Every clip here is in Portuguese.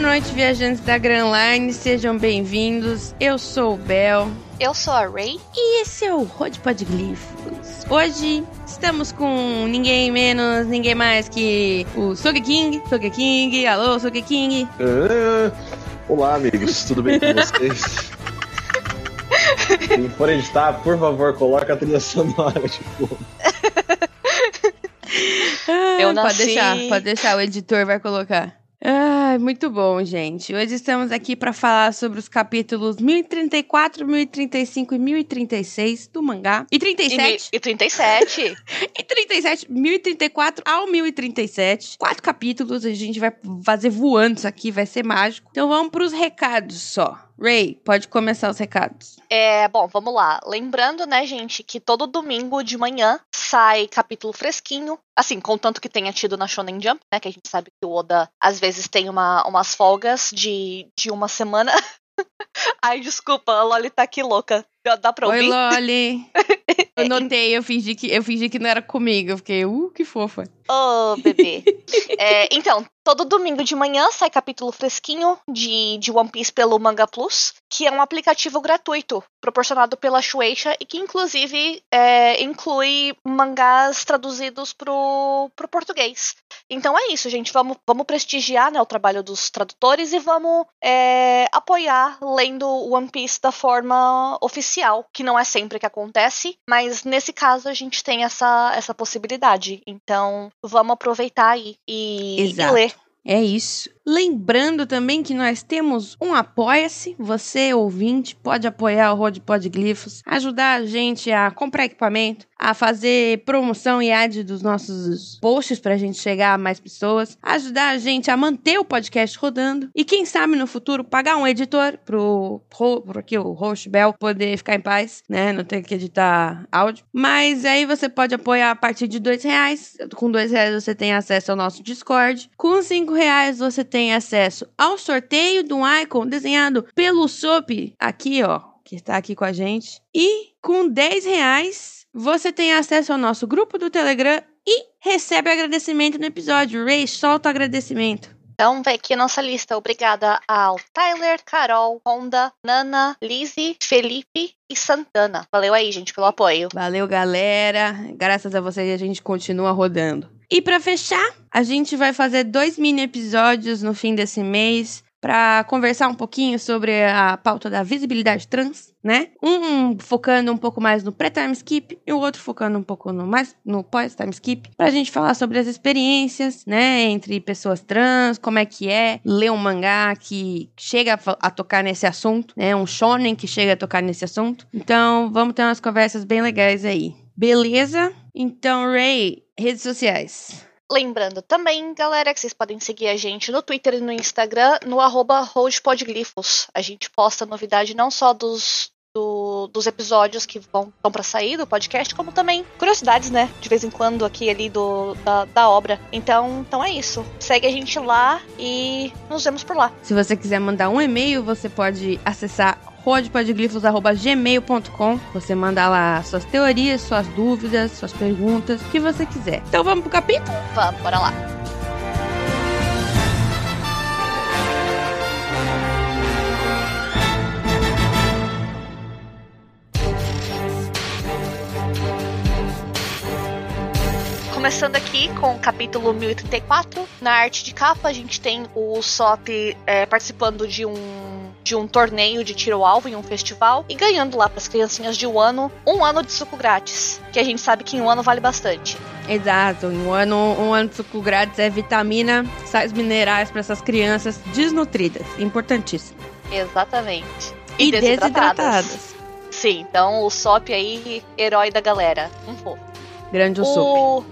noite, viajantes da Grand Line, sejam bem-vindos. Eu sou o Bel. Eu sou a Ray. E esse é o Rod Podglifos. Hoje estamos com ninguém menos, ninguém mais que o Soge King. Soge King, alô, Soge King. Ah, olá, amigos, tudo bem com vocês? Se for editar, por favor, coloca a trilha sonora, tipo. Eu Ah, Pode deixar, pode deixar, o editor vai colocar. Ah, muito bom, gente. Hoje estamos aqui para falar sobre os capítulos 1034, 1035 e 1036 do mangá. E E, 37. mi- e 37. E 37, 1034 ao 1037. Quatro capítulos, a gente vai fazer voando isso aqui, vai ser mágico. Então vamos pros recados só. Ray, pode começar os recados. É, bom, vamos lá. Lembrando, né, gente, que todo domingo de manhã sai capítulo fresquinho. Assim, contanto que tenha tido na Shonen Jump, né? Que a gente sabe que o Oda às vezes tem uma, umas folgas de, de uma semana. Ai, desculpa, a Loli tá aqui louca. Dá- pra Oi, ouvir? Loli. Eu notei, eu fingi, que, eu fingi que não era comigo. Eu fiquei, uh, que fofa. Ô, bebê. É, então, todo domingo de manhã sai capítulo fresquinho de, de One Piece pelo Manga Plus, que é um aplicativo gratuito proporcionado pela Shueisha e que, inclusive, é, inclui mangás traduzidos pro, pro português. Então é isso, gente. Vamos, vamos prestigiar né, o trabalho dos tradutores e vamos é, apoiar lendo One Piece da forma oficial, que não é sempre que acontece, mas nesse caso a gente tem essa, essa possibilidade. Então vamos aproveitar aí e, e ler. É isso. Lembrando também que nós temos um Apoia-se. Você, ouvinte, pode apoiar o Road Podglifos, ajudar a gente a comprar equipamento, a fazer promoção e ad dos nossos posts pra gente chegar a mais pessoas, ajudar a gente a manter o podcast rodando e quem sabe no futuro pagar um editor pro, pro, pro aqui, o host Bell poder ficar em paz, né? Não ter que editar áudio. Mas aí você pode apoiar a partir de dois reais. Com dois reais você tem acesso ao nosso Discord. Com cinco reais você tem acesso ao sorteio de um icon desenhado pelo Sop, aqui ó, que está aqui com a gente. E com 10 reais você tem acesso ao nosso grupo do Telegram e recebe agradecimento no episódio. Ray, solta o agradecimento. Então vem aqui a nossa lista. Obrigada ao Tyler, Carol, Honda, Nana, Lizzie, Felipe e Santana. Valeu aí, gente, pelo apoio. Valeu, galera. Graças a vocês a gente continua rodando. E pra fechar, a gente vai fazer dois mini episódios no fim desse mês pra conversar um pouquinho sobre a pauta da visibilidade trans, né? Um focando um pouco mais no pré-time skip e o outro focando um pouco no mais no pós-time skip, pra gente falar sobre as experiências, né, entre pessoas trans, como é que é ler um mangá que chega a, a tocar nesse assunto, né? Um shonen que chega a tocar nesse assunto. Então, vamos ter umas conversas bem legais aí. Beleza? Então, Ray, redes sociais. Lembrando também, galera, que vocês podem seguir a gente no Twitter e no Instagram, no arroba roadpodglifos. A gente posta novidade não só dos, do- dos episódios que vão estão para sair do podcast, como também curiosidades, né? De vez em quando aqui ali do, da, da obra. Então, então é isso. Segue a gente lá e nos vemos por lá. Se você quiser mandar um e-mail, você pode acessar rodpodglifos.gmail.com Você manda lá suas teorias, suas dúvidas, suas perguntas, o que você quiser. Então vamos pro capítulo? Vamos, bora lá. Começando aqui com o capítulo 1034. Na arte de capa, a gente tem o Sop é, participando de um, de um torneio de tiro-alvo em um festival e ganhando lá para as criancinhas de um ano um ano de suco grátis. Que a gente sabe que em um ano vale bastante. Exato, um ano, um ano de suco grátis é vitamina, sais minerais para essas crianças desnutridas. Importantíssimo. Exatamente. E, desidratadas. Sim, então o Sop aí, herói da galera. Um fofo. Grande o sopa.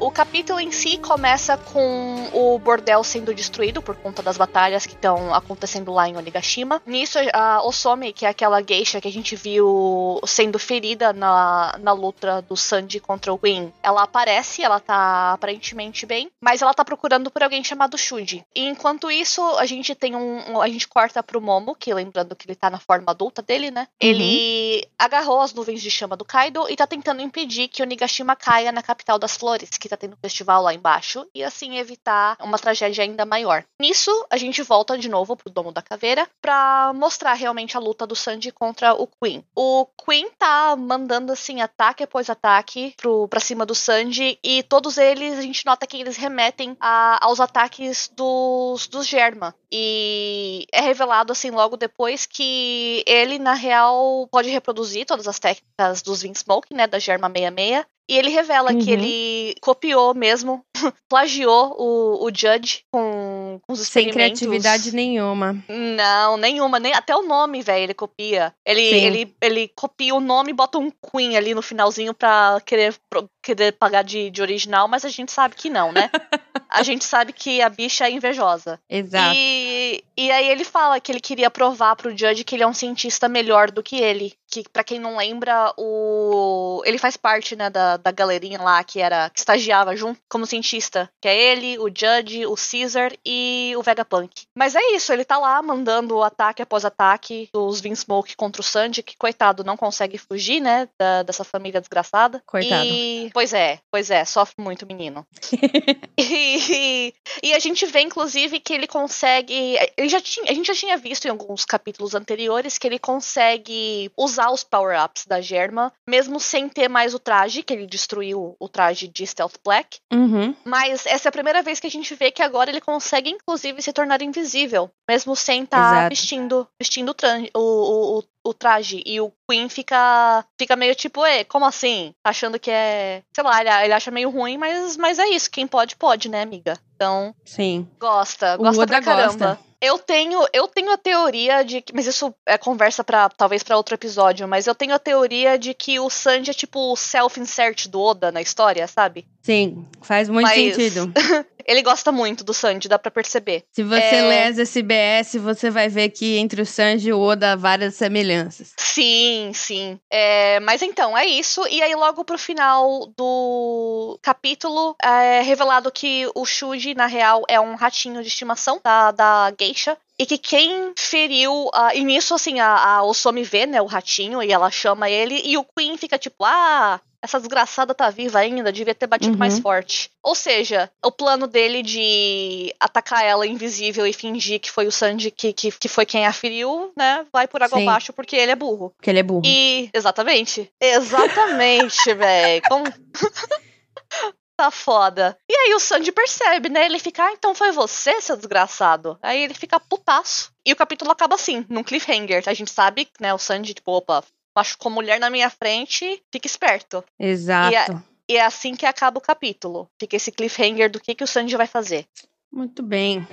O, capítulo em si começa com o bordel sendo destruído por conta das batalhas que estão acontecendo lá em Onigashima. Nisso, a Osome, que é aquela geisha que a gente viu sendo ferida na, na luta do Sanji contra o Queen, ela aparece, ela tá aparentemente bem, mas ela tá procurando por alguém chamado Shuji. E enquanto isso, a gente tem um. um- A gente corta pro Momo, que lembrando que ele tá na forma adulta dele, né? Ele agarrou as nuvens de chama do Kaido e tá tentando impedir que Onigashima caia na capital das flores, que tá tendo festival lá embaixo e assim evitar uma tragédia ainda maior. Nisso, a gente volta de novo pro Domo da Caveira pra mostrar realmente a luta do Sanji contra o Queen. O Queen tá mandando assim ataque após ataque pro, pra cima do Sanji e todos eles a gente nota que eles remetem a, aos ataques dos, dos Germa. E é revelado assim logo depois que ele, na real, pode reproduzir todas as técnicas dos Vinsmoke, né? Da Germa 66. E ele revela Uhum. que ele copiou mesmo, plagiou o, o Judge com, com os Sem experimentos. criatividade nenhuma. Não, nenhuma, nem até o nome, velho, ele copia. Ele, Sim. ele, ele copia o nome e bota um Queen ali no finalzinho pra querer, pro- querer pagar de, de original, mas a gente sabe que não, né? a gente sabe que a bicha é invejosa. Exato. E, e aí ele fala que ele queria provar pro Judge que ele é um cientista melhor do que ele. Que, pra quem não lembra, o. Ele faz parte, né, da, da galerinha lá que era. que estagiava junto como cientista. Que é ele, o Judge, o Caesar e o Vegapunk. Mas é isso, ele tá lá mandando ataque após ataque dos Vinsmoke contra o Sanji, que, coitado, não consegue fugir, né? da- dessa família desgraçada. Coitado. E. Pois é, pois é, sofre muito, menino. E, e a gente vê, inclusive, que ele consegue. Ele já tinha, a gente já tinha visto em alguns capítulos anteriores que ele consegue usar os power-ups da Germa, mesmo sem ter mais o traje, que ele destruiu o traje de Stealth Black. Uhum. Mas essa é a primeira vez que a gente vê que agora ele consegue, inclusive, se tornar invisível, mesmo sem estar Exato. vestindo, vestindo o, o, o, o- traje. E o Queen fica, fica meio tipo, e como assim? Achando que é. Sei lá, ele, ele acha meio ruim, mas, mas é isso. Quem pode, pode, né, amiga? Então, Sim. gosta, O gosta Oda pra caramba. gosta. Eu tenho, eu tenho a teoria de que, mas isso é conversa para talvez pra outro episódio, mas eu tenho a teoria de que o Sanji é tipo o self-insert do Oda na história, sabe? Sim. Faz muito Mas- sentido. Ele gosta muito do Sanji, dá pra perceber. Se você É. lê as SBS, você vai ver que entre o Sanji e o Oda há várias semelhanças. Sim, sim. É, mas então, é isso. E aí, logo pro final do capítulo, é revelado que o Shuji, na real, é um ratinho de estimação da, da Geisha. E que quem feriu. ah, e nisso, assim, a, a Osomi vê, né, o ratinho, e ela chama ele, e o Queen fica tipo, ah. Essa desgraçada tá viva ainda, devia ter batido Uhum. mais forte. Ou seja, o plano dele de atacar ela invisível e fingir que foi o Sanji que, que, que foi quem a feriu, né? Vai por água Sim. abaixo porque ele é burro. Porque ele é burro. E. Exatamente. Exatamente, véi. Como. tá foda. E aí o Sanji percebe, né? Ele fica, ah, então foi você, seu desgraçado. Aí ele fica putaço. E o capítulo acaba assim, num cliffhanger. A gente sabe, né? O Sanji, tipo, opa, machucou mulher na minha frente, fica esperto. Exato. E é assim que acaba o capítulo. Fica esse cliffhanger do que, que o Sanji vai fazer. Muito bem.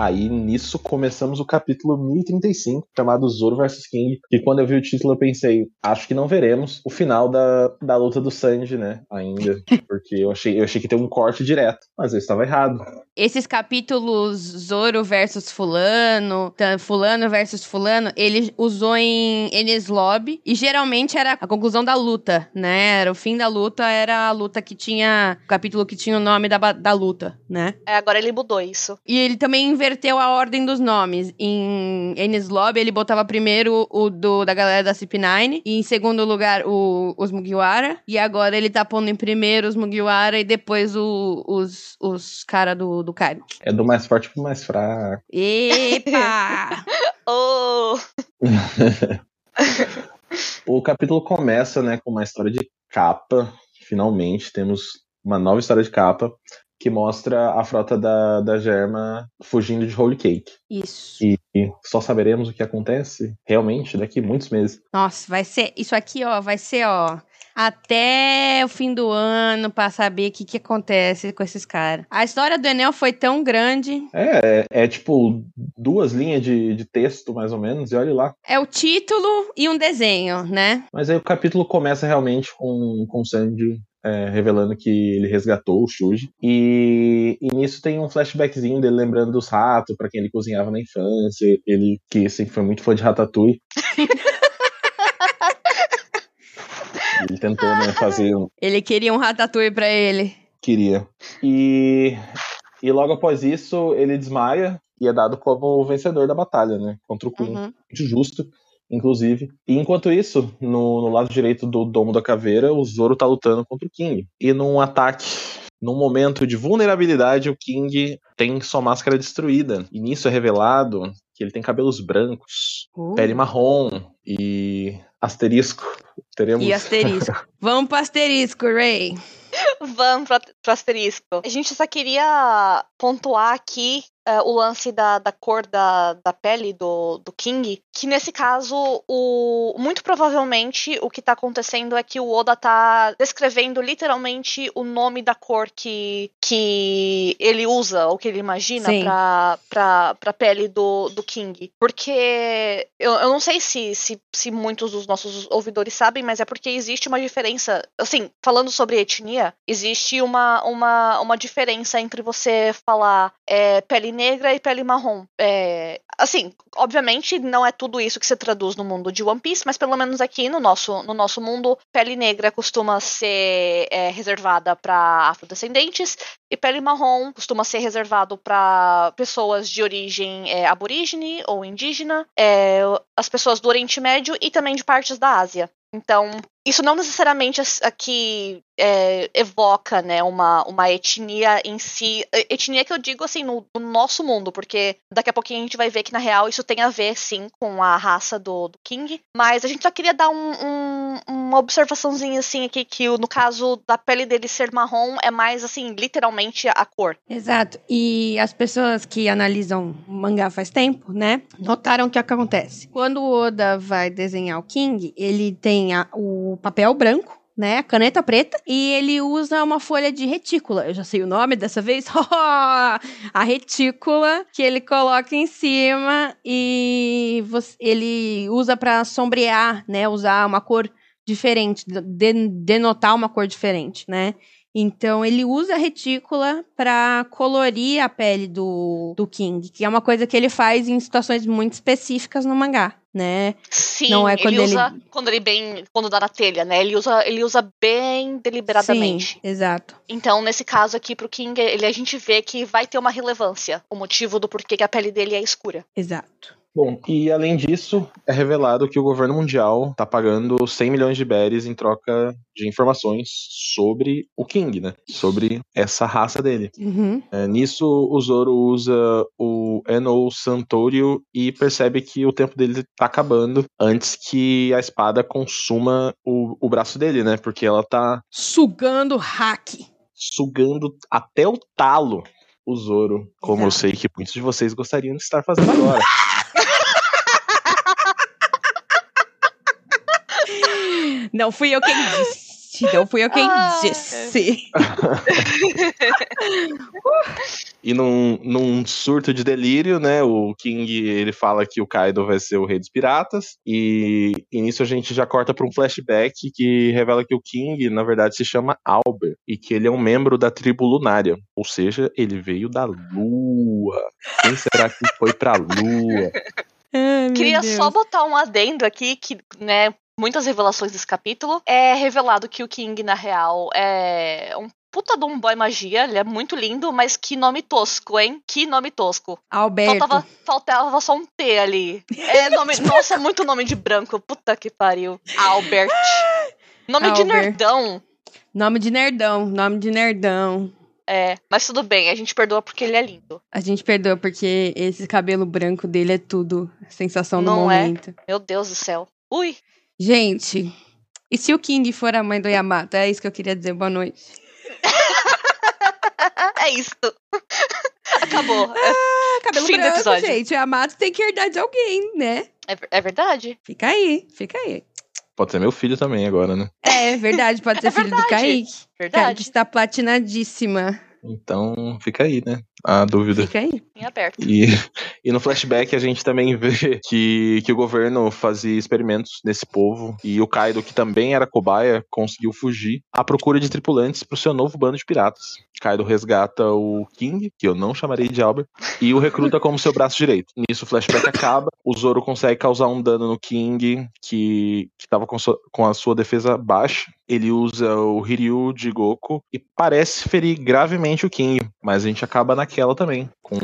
Aí nisso começamos o capítulo 1035, chamado Zoro vs King. E quando eu vi o título eu pensei, acho que não veremos o final da, da luta do Sanji, né? Ainda. Porque eu achei, eu achei que ter um corte direto. Mas eu estava errado. Esses capítulos Zoro versus Fulano, Fulano versus Fulano, ele usou em Enes Lobby e geralmente era a conclusão da luta, né? Era o fim da luta, era a luta que tinha. O capítulo que tinha o nome da, da luta, né? É, agora ele mudou isso. E ele também inverteu a ordem dos nomes. Em Enes Lobby, ele botava primeiro o do, da galera da CP9, e em segundo lugar o, os Mugiwara. E agora ele tá pondo em primeiro os Mugiwara e depois o- os, os caras do, do Kaido. É do mais forte pro mais fraco. Epa! Oh! O capítulo começa, né, com uma história de capa. Finalmente temos uma nova história de capa que mostra a frota da, da Germa fugindo de Holy Cake. Isso. E, só saberemos o que acontece realmente daqui a muitos meses. Nossa, vai ser. Isso aqui, ó, vai ser, ó. Até o fim do ano pra saber o que, que acontece com esses caras. A história do Enel foi tão grande. É, é, é tipo duas linhas de, de texto, mais ou menos, e olhe lá. É o título e um desenho, né? Mas aí o capítulo começa realmente com, com o Sanji é, revelando que ele resgatou o Shuji. E, e nisso tem um flashbackzinho dele lembrando dos ratos, pra quem ele cozinhava na infância. Ele que sempre foi muito fã de Ratatouille. ele tentou né, fazer um, Ele queria um ratatouille pra ele. queria. E, e logo após isso, ele desmaia e é dado como o vencedor da batalha, né? Contra o Queen. Uhum. Muito justo. Inclusive. E enquanto isso, no, no lado direito do Domo da Caveira, o Zoro tá lutando contra o King. E num ataque num momento de vulnerabilidade, o King tem sua máscara destruída. E nisso é revelado que ele tem cabelos brancos, Uh. pele marrom e asterisco. Teremos E asterisco. Vamos pro asterisco, Ray. Vamos pro, pro asterisco. A gente só queria pontuar aqui é, o lance da, da cor da, da pele do, do King, que nesse caso, o, muito provavelmente o que tá acontecendo é que o Oda tá descrevendo literalmente o nome da cor que, que ele usa, ou que ele imagina pra, pra, pra pele do, do King. Porque eu, eu não sei se, se, se muitos dos nossos ouvidores sabem, mas é porque existe uma diferença. Assim, falando sobre etnia, existe uma, uma, uma diferença entre você falar é, pele negra e pele marrom. É, assim, obviamente não é tudo isso que se traduz no mundo de One Piece, mas pelo menos aqui no nosso, no nosso mundo, pele negra costuma ser é, reservada para afrodescendentes e pele marrom costuma ser reservado para pessoas de origem é, aborígene ou indígena, é, as pessoas do Oriente Médio e também de partes da Ásia. Então, isso não necessariamente aqui é, evoca né, uma, uma etnia em si. Etnia que eu digo assim, no, no nosso mundo, porque daqui a pouquinho a gente vai ver que, na real, isso tem a ver, sim, com a raça do, do King. Mas a gente só queria dar um- um- uma observaçãozinha assim aqui, que no caso da pele dele ser marrom é mais assim, literalmente a cor. Exato. E as pessoas que analisam mangá faz tempo, né? Notaram que acontece. Quando o Oda vai desenhar o King, ele tem a- o papel branco. Né, caneta preta, e ele usa uma folha de retícula. Eu já sei o nome dessa vez. a retícula que ele coloca em cima e você- ele usa pra sombrear, né? Usar uma cor diferente, de- denotar uma cor diferente, né? Então ele usa a retícula pra colorir a pele do, do King, que é uma coisa que ele faz em situações muito específicas no mangá, né? Sim, Não é quando ele ele- usa quando ele bem. Quando dá na telha, né? Ele usa, ele usa bem deliberadamente. Sim, exato. Então, nesse caso aqui, pro King, ele, a gente vê que vai ter uma relevância. O motivo do porquê que a pele dele é escura. Exato. Bom, e além disso, é revelado que o governo mundial tá pagando 100 milhões de berries em troca de informações sobre o King, né? Sobre essa raça dele. Uhum. É, nisso, o Zoro usa o Eno Santorio e percebe que o tempo dele tá acabando antes que a espada consuma o, o braço dele, né? Porque ela tá Sugando hack. sugando até o talo o Zoro, como eu Exato. sei que muitos de vocês gostariam de estar fazendo agora. Não fui eu quem disse. Não fui eu quem Ah, disse. E num, num surto de delírio, né? O King ele fala que o Kaido vai ser o rei dos piratas. E, e nisso a gente já corta para um flashback que revela que o King, na verdade, se chama Albert. E que ele é um membro da tribo lunária. Ou seja, ele veio da Lua. Quem será que foi pra Lua? Ai, Queria Deus. só botar um adendo aqui, que, né, muitas revelações desse capítulo. É revelado que o King, na real, é um puta de um boy magia, ele é muito lindo, mas que nome tosco, hein? Que nome tosco. Alberto. Faltava, faltava só um T ali. É nome, nossa, muito nome de branco. Puta que pariu. Albert. Nome de Albert. nerdão. Nome de nerdão. Nome de nerdão. É, mas tudo bem, a gente perdoa porque ele é lindo. A gente perdoa porque esse cabelo branco dele é tudo. Sensação do Não é? momento. Meu Deus do céu. Ui. Gente, e se o King for a mãe do Yamato? É isso que eu queria dizer. Boa noite. É isso. Acabou. É, Ah, cabelo Fim do branco, episódio. gente. O Yamato tem que herdar de alguém, né? é, é verdade? Fica aí, fica aí. Pode ser meu filho também agora, né? É verdade, pode ser É filho do verdade. Kaique. Kaique Verdade. está platinadíssima. Então fica aí, né? A dúvida. Fica aí. Em aberto. E, e no flashback a gente também vê que, que o governo fazia experimentos nesse povo e o Kaido, que também era cobaia, conseguiu fugir à procura de tripulantes para o seu novo bando de piratas. Kaido resgata o King, que eu não chamarei de Albert, e o recruta como seu braço direito. Nisso o flashback acaba, o Zoro consegue causar um dano no King, que estava com, sua- com a sua defesa baixa. Ele usa o Hiryu de Goku e parece ferir gravemente o King, mas a gente acaba naquela também, com,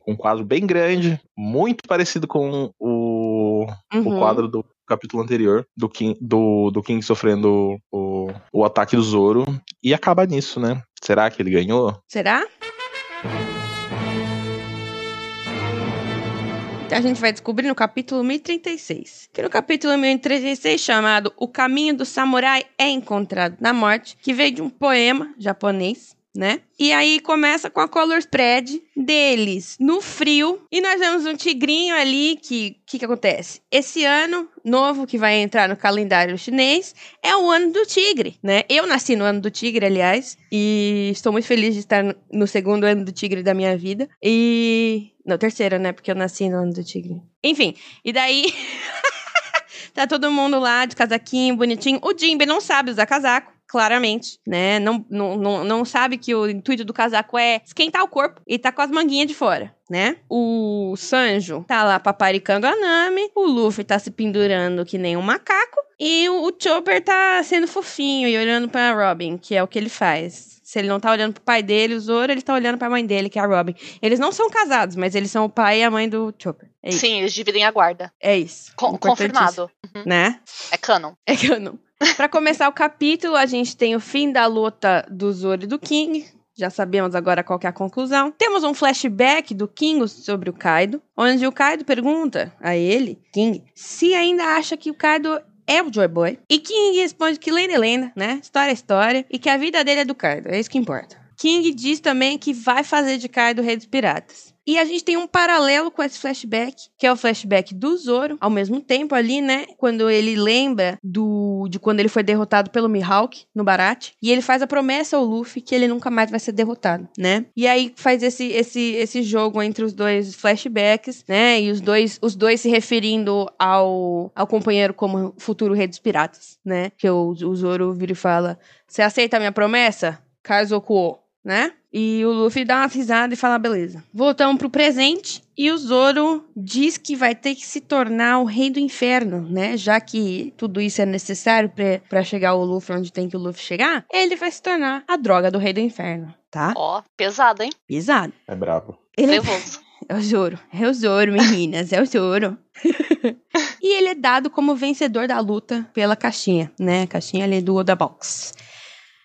com um quadro bem grande, muito parecido com o o, Uhum. o quadro do capítulo anterior, do King, do, do King sofrendo o, o ataque do Zoro, e acaba nisso, né? Será que ele ganhou? Será? Então a gente vai descobrir no capítulo 1036. Que no capítulo 1036, chamado O Caminho do Samurai é Encontrado na Morte, que veio de um poema japonês, né? E aí começa com a color spread deles no frio. E nós vemos um tigrinho ali que. Que, que acontece? Esse ano novo que vai entrar no calendário chinês é o ano do tigre, né? Eu nasci no ano do tigre, aliás. E estou muito feliz de estar no- no segundo ano do tigre da minha vida. E. Não, terceiro, né? Porque eu nasci no ano do tigre. Enfim, e daí. Tá todo mundo lá de casaquinho, bonitinho. O Jimbe não sabe usar casaco, claramente, né? Não, não, não, não sabe que o intuito do casaco é esquentar o corpo e tá com as manguinhas de fora, né? O Sanjo tá lá paparicando a Nami, o Luffy tá se pendurando que nem um macaco e o, o Chopper tá sendo fofinho e olhando pra Robin, que é o que ele faz. Se ele não tá olhando pro pai dele, o Zoro, ele tá olhando pra mãe dele, que é a Robin. Eles não são casados, mas eles são o pai e a mãe do Chopper. É. Sim, eles dividem a guarda. É isso. Importantíssimo, confirmado. Né? É canon. É que Pra começar o capítulo, a gente tem o fim da luta do Zoro e do King. Já sabemos agora qual é a conclusão. Temos um flashback do King sobre o Kaido, onde o Kaido pergunta a ele, King, se ainda acha que o Kaido é o Joy Boy. E King responde que lenda é lenda, né? História é história. E que a vida dele é do Kaido. É isso que importa. King diz também que vai fazer de Kaido rei dos piratas. E a gente tem um paralelo com esse flashback, que é o flashback do Zoro, ao mesmo tempo ali, né? Quando ele lembra do de quando ele foi derrotado pelo Mihawk no Barat, e ele faz a promessa ao Luffy que ele nunca mais vai ser derrotado, né? E aí faz esse esse esse jogo entre os dois flashbacks, né? E os dois os dois se referindo ao ao companheiro como futuro rei dos piratas, né? Que o, o Zoro vira e fala: "Você aceita a minha promessa?" Kaizoku, né? E o Luffy dá uma risada e fala: beleza. Voltamos pro presente. E o Zoro diz que vai ter que se tornar o rei do inferno, né? Já que tudo isso é necessário pra- pra chegar o Luffy onde tem que o Luffy chegar, ele vai se tornar a droga do rei do inferno, tá? Ó, pesado, hein? Pesado. É brabo. Ele é, Nervoso. é o Zoro. É o Zoro, meninas. É o Zoro. e ele é dado como vencedor da luta pela caixinha, né? A caixinha ali do Oda Box.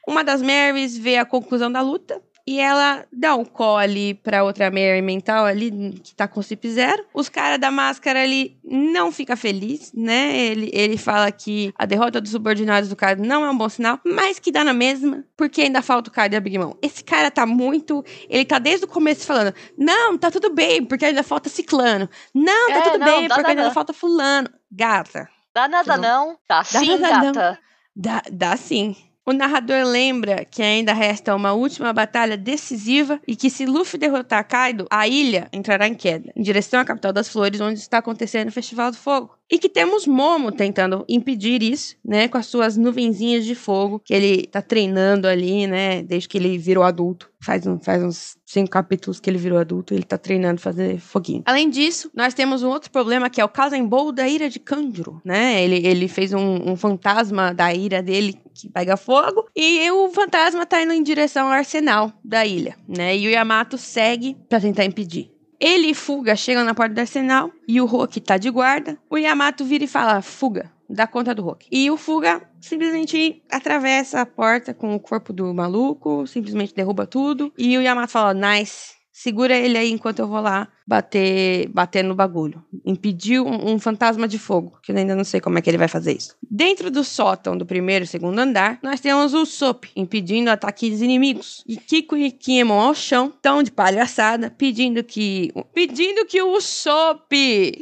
Uma das Marys vê a conclusão da luta e ela dá um call pra outra Mary mental ali, que tá com CIP zero. Os caras da máscara ali não fica feliz, né? Ele, ele fala que a derrota dos subordinados do Kaido não é um bom sinal, mas que dá na mesma, porque ainda falta o Kaido e a Big Mom. Esse cara tá muito... Ele tá desde o começo falando, não, tá tudo bem, porque ainda falta ciclano. Não, tá É, tudo não, bem, dá, porque dá, ainda dá. falta fulano. Gata, Dá nada Não. não. Tá sim, nada não. gata. Dá, dá sim. O narrador lembra que ainda resta uma última batalha decisiva e que se Luffy derrotar Kaido, a ilha entrará em queda, em direção à capital das flores, onde está acontecendo o Festival do Fogo. E que temos Momo tentando impedir isso, né, com as suas nuvenzinhas de fogo, que ele tá treinando ali, né, desde que ele virou adulto. Faz, um, faz uns cinco capítulos que ele virou adulto, ele tá treinando fazer foguinho. Além disso, nós temos um outro problema que é o Kazembou da ira de Kanjuro, né? Ele, ele fez um, um fantasma da ira dele que pega fogo e o fantasma tá indo em direção ao arsenal da ilha, né? E o Yamato segue pra tentar impedir. Ele e Fuga chegam na porta do arsenal e o Roki tá de guarda. O Yamato vira e fala: Fuga, dá conta do Roki. E o Fuga simplesmente atravessa a porta com o corpo do maluco, simplesmente derruba tudo. E o Yamato fala: Nice. Segura ele aí enquanto eu vou lá bater, bater no bagulho. Impedir um, um fantasma de fogo, que eu ainda não sei como é que ele vai fazer isso. Dentro do sótão do primeiro e segundo andar, nós temos o Sop, impedindo ataques inimigos. E Kiko e Kiemon ao chão, tão de palhaçada, pedindo que pedindo que o Sop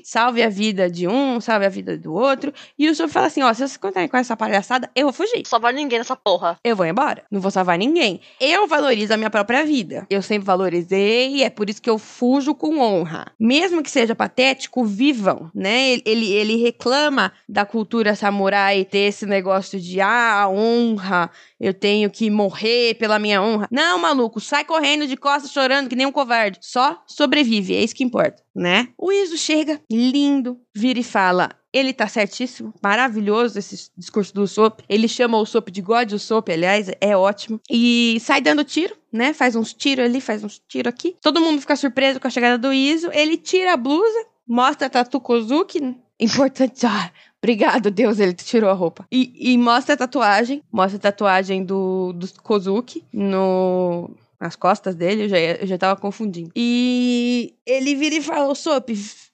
salve a vida de um, salve a vida do outro. E o Sop fala assim, ó, se vocês continuarem com essa palhaçada, eu vou fugir. Salvar ninguém nessa porra. Eu vou embora. Não vou salvar ninguém. Eu valorizo a minha própria vida. Eu sempre valorizei é por isso que eu fujo com honra. Mesmo que seja patético, vivam, né? Ele, ele reclama da cultura samurai ter esse negócio de ah, honra, eu tenho que morrer pela minha honra. Não, maluco, sai correndo de costas chorando que nem um covarde. Só sobrevive, é isso que importa, né? O Iso chega, lindo, vira e fala: ele tá certíssimo, maravilhoso esse discurso do Sop. Ele chama o Sop de God, o Sop, aliás, é ótimo. E sai dando tiro, né? Faz uns tiros ali, faz uns tiros aqui. Todo mundo fica surpreso com a chegada do Iso. Ele tira a blusa, mostra a Tatu Kozuki Importante. Ah, obrigado, Deus, ele tirou a roupa. E, e mostra a tatuagem. Mostra a tatuagem do, do Kozuki no nas costas dele, eu já, eu já tava confundindo. E ele vira e fala, Sop,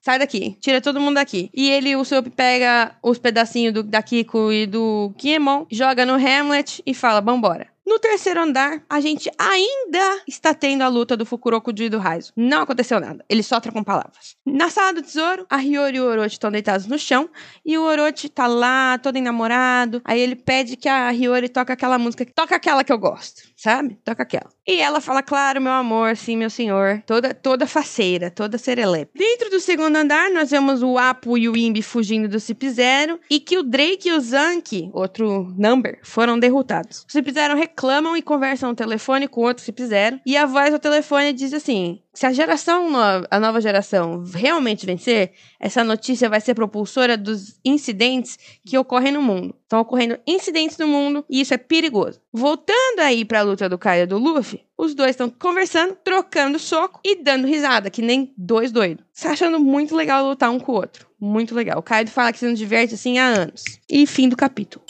sai daqui, tira todo mundo daqui. E ele, o Sop, pega os pedacinhos do, da Kiko e do Kiemon, joga no Hamlet e fala, vambora. No terceiro andar, a gente ainda está tendo a luta do Fukurokuji e do Raizo. Não aconteceu nada. Eles só trocam palavras. Na sala do tesouro, a Hiyori e o Orochi estão deitados no chão. E o Orochi tá lá, todo enamorado. Aí ele pede que a Hiyori toque aquela música. Toca aquela que eu gosto, sabe? Toca aquela. E ela fala, claro, meu amor, sim, meu senhor. Toda, toda faceira, toda serelepe. Dentro do segundo andar, nós vemos o Apo e o Imbi fugindo do Cip Zero. E que o Drake e o Zanki, outro number, foram derrotados. O Cip Zero reclamam e conversam no telefone com outro Cip Zero. E a voz ao telefone diz assim: se a geração, a nova geração realmente vencer, essa notícia vai ser propulsora dos incidentes que ocorrem no mundo. Estão ocorrendo incidentes no mundo e isso é perigoso. Voltando aí para a luta do Kaido e do Luffy, os dois estão conversando, trocando soco e dando risada, que nem dois doidos. Tá achando muito legal lutar um com o outro. Muito legal. O Kaido fala que se não diverte assim há anos. E fim do capítulo.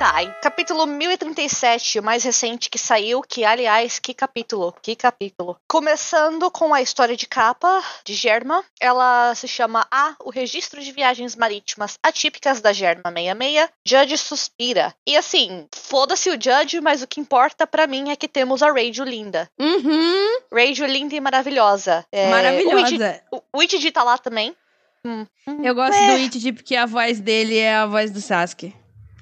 Tá, e capítulo 1037, o mais recente que saiu, que aliás, que capítulo, que capítulo. Começando com a história de capa de Germa, ela se chama A, o registro de viagens marítimas atípicas da Germa 66, Judge suspira. E assim, foda-se o Judge, mas o que importa para mim é que temos a Radio linda. Uhum. Radio linda e maravilhosa. É, Maravilhosa. O, Ichiji tá lá também. Hum, hum, Eu gosto é. do Ichiji porque a voz dele é a voz do Sasuke.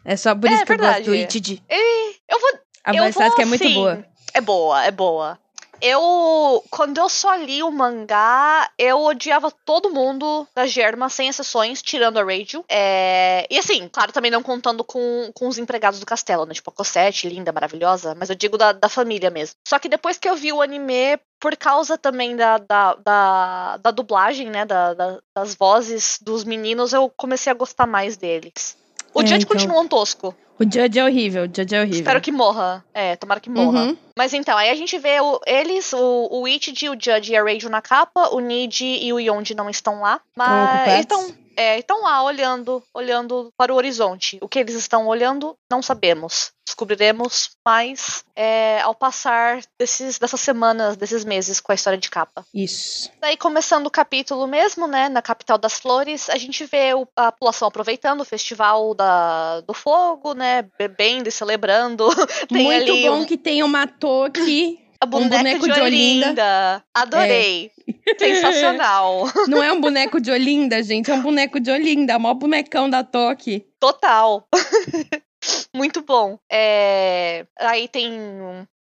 É só por É isso que eu gosto do verdade. E eu vou A voz vou, Sasuke é muito assim, boa. É boa, é boa. Eu, quando eu só li o mangá, eu odiava todo mundo da Germa, sem exceções, tirando a Radio. É... E assim, claro, também não contando com, com os empregados do castelo, né? Tipo, a Cosette, linda, maravilhosa, mas eu digo da, da família mesmo. Só que depois que eu vi o anime, por causa também da, da, da, da dublagem, né? Da, da- das vozes dos meninos, eu comecei a gostar mais deles. O É, Judge então. continua um tosco. O Judge é horrível, o Judge é horrível. Espero que morra. É, tomara que morra. Uhum. Mas então, aí a gente vê o- eles, o, o Ichiji, o Judge e a Rachel na capa, o Niji e o Yonji não estão lá. Mas estão é, estão lá olhando, olhando para o horizonte. O que eles estão olhando, não sabemos. Descobriremos mais é, ao passar desses, dessas semanas, desses meses com a história de capa. Isso. Daí, começando o capítulo mesmo, né, na capital das flores, a gente vê o- a população aproveitando o festival da, do fogo, né, bebendo e celebrando. Tem muito bom um- que tem uma Toque. A boneca boneco de de Olinda. Olinda. Adorei. Sensacional. Não é um boneco de Olinda, gente. É um boneco de Olinda. É o maior bonecão da Toque. Total. Muito bom. É, Aí tem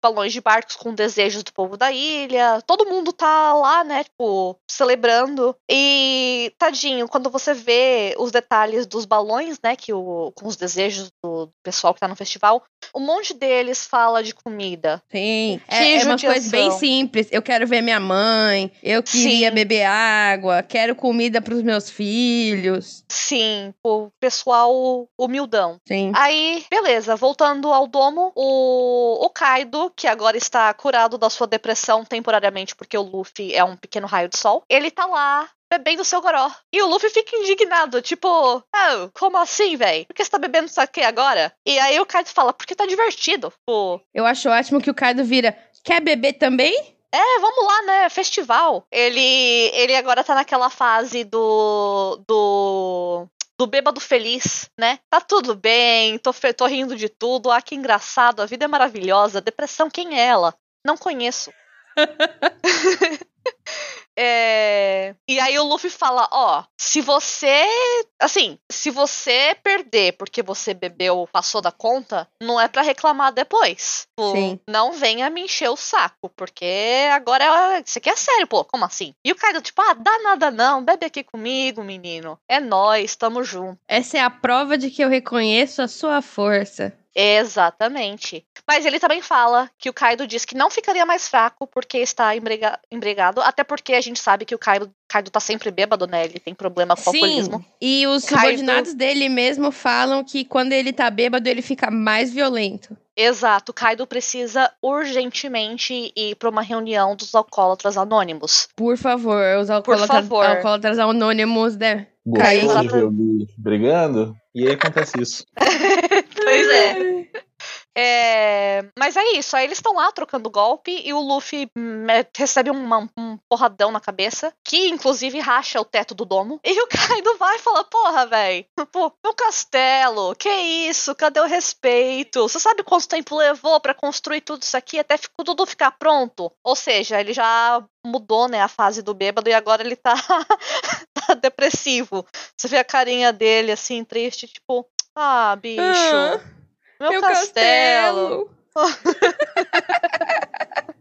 balões de barcos com desejos do povo da ilha. Todo mundo tá lá, né? Tipo, celebrando. E, tadinho, quando você vê os detalhes dos balões, né? Que o... Com os desejos do pessoal que tá no festival, um monte deles fala de comida. Sim. Que É, é umas coisas bem simples. Eu quero ver minha mãe. Eu queria Sim. beber água. Quero comida pros meus filhos. Sim, o pessoal humildão. Sim. Aí, beleza, voltando ao domo, o, o Kaido, que agora está curado da sua depressão temporariamente porque o Luffy é um pequeno raio de sol, ele tá lá bebendo seu goró. E o Luffy fica indignado, tipo, ah, como assim, véi? Por que você tá bebendo isso aqui agora? E aí o Kaido fala, porque tá divertido. Tipo, Eu acho ótimo que o Kaido vira. Quer beber também? é, vamos lá, né? Festival. Ele, ele agora tá naquela fase do. do. Do bêbado feliz, né? Tá tudo bem, tô, tô rindo de tudo. Ah, que engraçado, a vida é maravilhosa. Depressão, quem é ela? Não conheço. É, E aí o Luffy fala, ó, se você, assim, se você perder porque você bebeu, passou da conta, não é pra reclamar depois. Tipo, Sim. Não venha me encher o saco, porque agora é- isso aqui é sério, pô, como assim? E o Kaido, tipo, ah, dá nada não, bebe aqui comigo, menino. É nós, tamo junto. Essa é a prova de que eu reconheço a sua força. Exatamente. Mas ele também fala que o Kaido diz que não ficaria mais fraco porque está embrega- embregado, até porque a gente sabe que o Kaido, Kaido tá sempre bêbado, né? Ele tem problema com o alcoolismo. E os Kaido- subordinados dele mesmo falam que quando ele tá bêbado, ele fica mais violento. Exato, Kaido precisa urgentemente ir para uma reunião dos alcoólatras anônimos. Por favor, os alcoólatras, favor. alcoólatras anônimos, né? Gostou Caiu. de ver o Lee brigando? E aí acontece isso. Pois é. É, Mas é isso, aí eles estão lá trocando golpe e o Luffy hum, é, recebe um porradão na cabeça, que inclusive racha o teto do domo. E o Kaido vai e fala: Porra, velho, pô, meu castelo, que isso? Cadê o respeito? Você sabe quanto tempo levou pra construir tudo isso aqui até tudo ficar pronto? Ou seja, ele já mudou, né, a fase do bêbado e agora ele tá, tá depressivo. Você vê a carinha dele assim, triste, tipo, ah, bicho. Ah, Meu, meu castelo. castelo.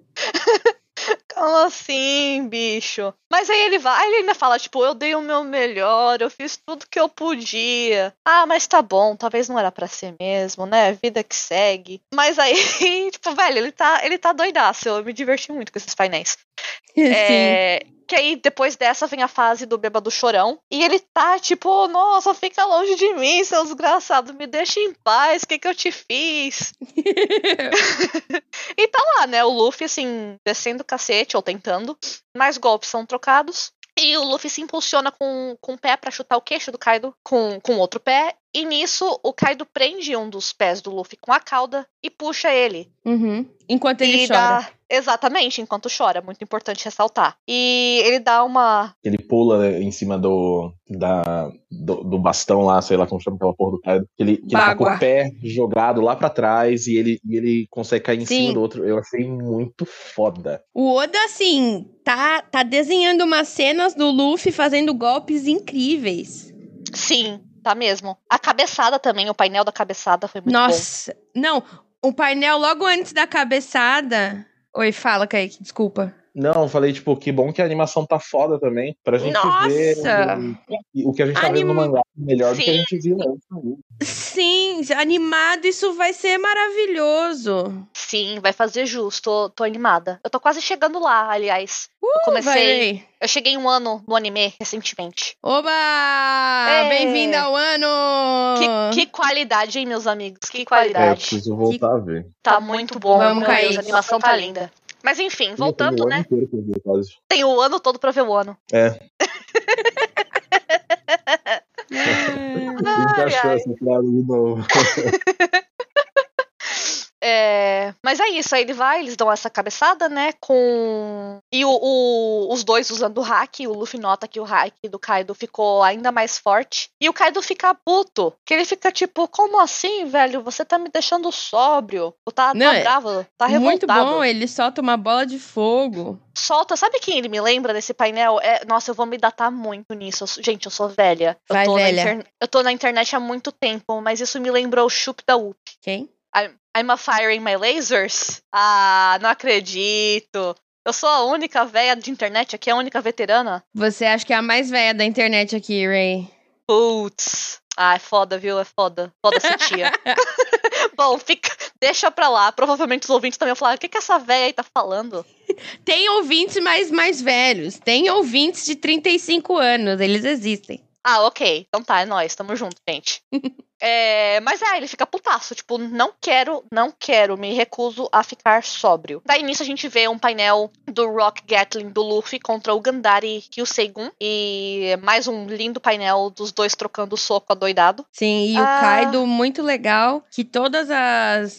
Como assim, bicho? Mas aí ele vai, ele ainda fala, tipo, eu dei o meu melhor, eu fiz tudo que eu podia. Ah, mas tá bom, talvez não era pra ser mesmo, né? Vida que segue. Mas aí, tipo, velho, ele tá, ele tá doidaço. Eu me diverti muito com esses painéis. É, que aí, depois dessa, vem a fase do bêbado chorão. E ele tá tipo, nossa, fica longe de mim, seu desgraçado. Me deixa em paz, o que que eu te fiz? E tá lá, né? O Luffy, assim, descendo o cacete, ou tentando. Mais golpes são trocados. E o Luffy se impulsiona com, com o pé pra chutar o queixo do Kaido com, com outro pé. E nisso, o Kaido prende um dos pés do Luffy com a cauda e puxa ele. Uhum. Enquanto ele e chora. dá. Exatamente, enquanto chora. Muito importante ressaltar. E ele dá uma. Ele pula em cima do, da, do, do bastão lá, sei lá como chama aquela porra do. Que ele, que ele tá com o pé jogado lá pra trás e ele, e ele consegue cair em Sim. cima do outro. Eu achei muito foda. O Oda, assim, tá, tá desenhando umas cenas do Luffy fazendo golpes incríveis. Sim, tá mesmo. A cabeçada também, o painel da cabeçada foi muito bom. Nossa. Não, o painel logo antes da cabeçada. Oi, fala, Kaique, desculpa. Não, eu falei, tipo, que bom que a animação tá foda também. Pra gente Nossa! ver o, o que a gente tá vendo no Anim- mangá melhor do que a Sim. gente viu antes. Sim, animado, isso vai ser maravilhoso. Sim, vai fazer justo. Tô, tô animada. Eu tô quase chegando lá, aliás. eu comecei. Vai. Eu cheguei um ano no anime recentemente. Oba! É. Bem-vindo ao ano! Que, que qualidade, hein, meus amigos? Que É, eu qualidade. preciso voltar a ver. Tá muito bom. Vamos, meu Deus, Kaique. a animação tá linda. Mas enfim, voltando, o né? Tem o ano todo pra ver o ano. É, encaixou ai. essa frase de novo. É, mas é isso, aí ele vai, eles dão essa cabeçada, né? Com. E o, o- os dois usando o hack, o Luffy nota que o hack do Kaido ficou ainda mais forte. E o Kaido fica puto. Que ele fica tipo, como assim, velho? Você tá me deixando sóbrio. Tá, Não, tá bravo, tá Muito revoltado. bom, ele solta uma bola de fogo. Solta, sabe quem ele me lembra nesse painel? É, nossa, eu vou me datar muito nisso. Eu gente, eu sou velha. Eu Vai, tô, velha. Inter- eu tô na internet há muito tempo, mas isso me lembrou o Chup da Whoop. Quem? I'm, a firing my lasers? Ah, não acredito. Eu sou a única velha de internet aqui, a única veterana? Você acha que é a mais velha da internet aqui, Ray? Putz. Ah, é foda, viu? É foda. Foda essa tia. Bom, fica, deixa pra lá. Provavelmente os ouvintes também vão falar: o que, que essa velha aí tá falando? Tem ouvintes mais, mais velhos. Tem ouvintes de 35 anos. Eles existem. Ah, ok. Então tá, é nóis. Tamo junto, gente. É, mas é, ele fica putaço, tipo, não quero, não quero, me recuso a ficar sóbrio. Daí nisso a gente vê um painel do Rock Gatling do Luffy contra o Gandari Hyuseigun e mais um lindo painel dos dois trocando soco adoidado. Sim, e Ah. o Kaido, muito legal, que todos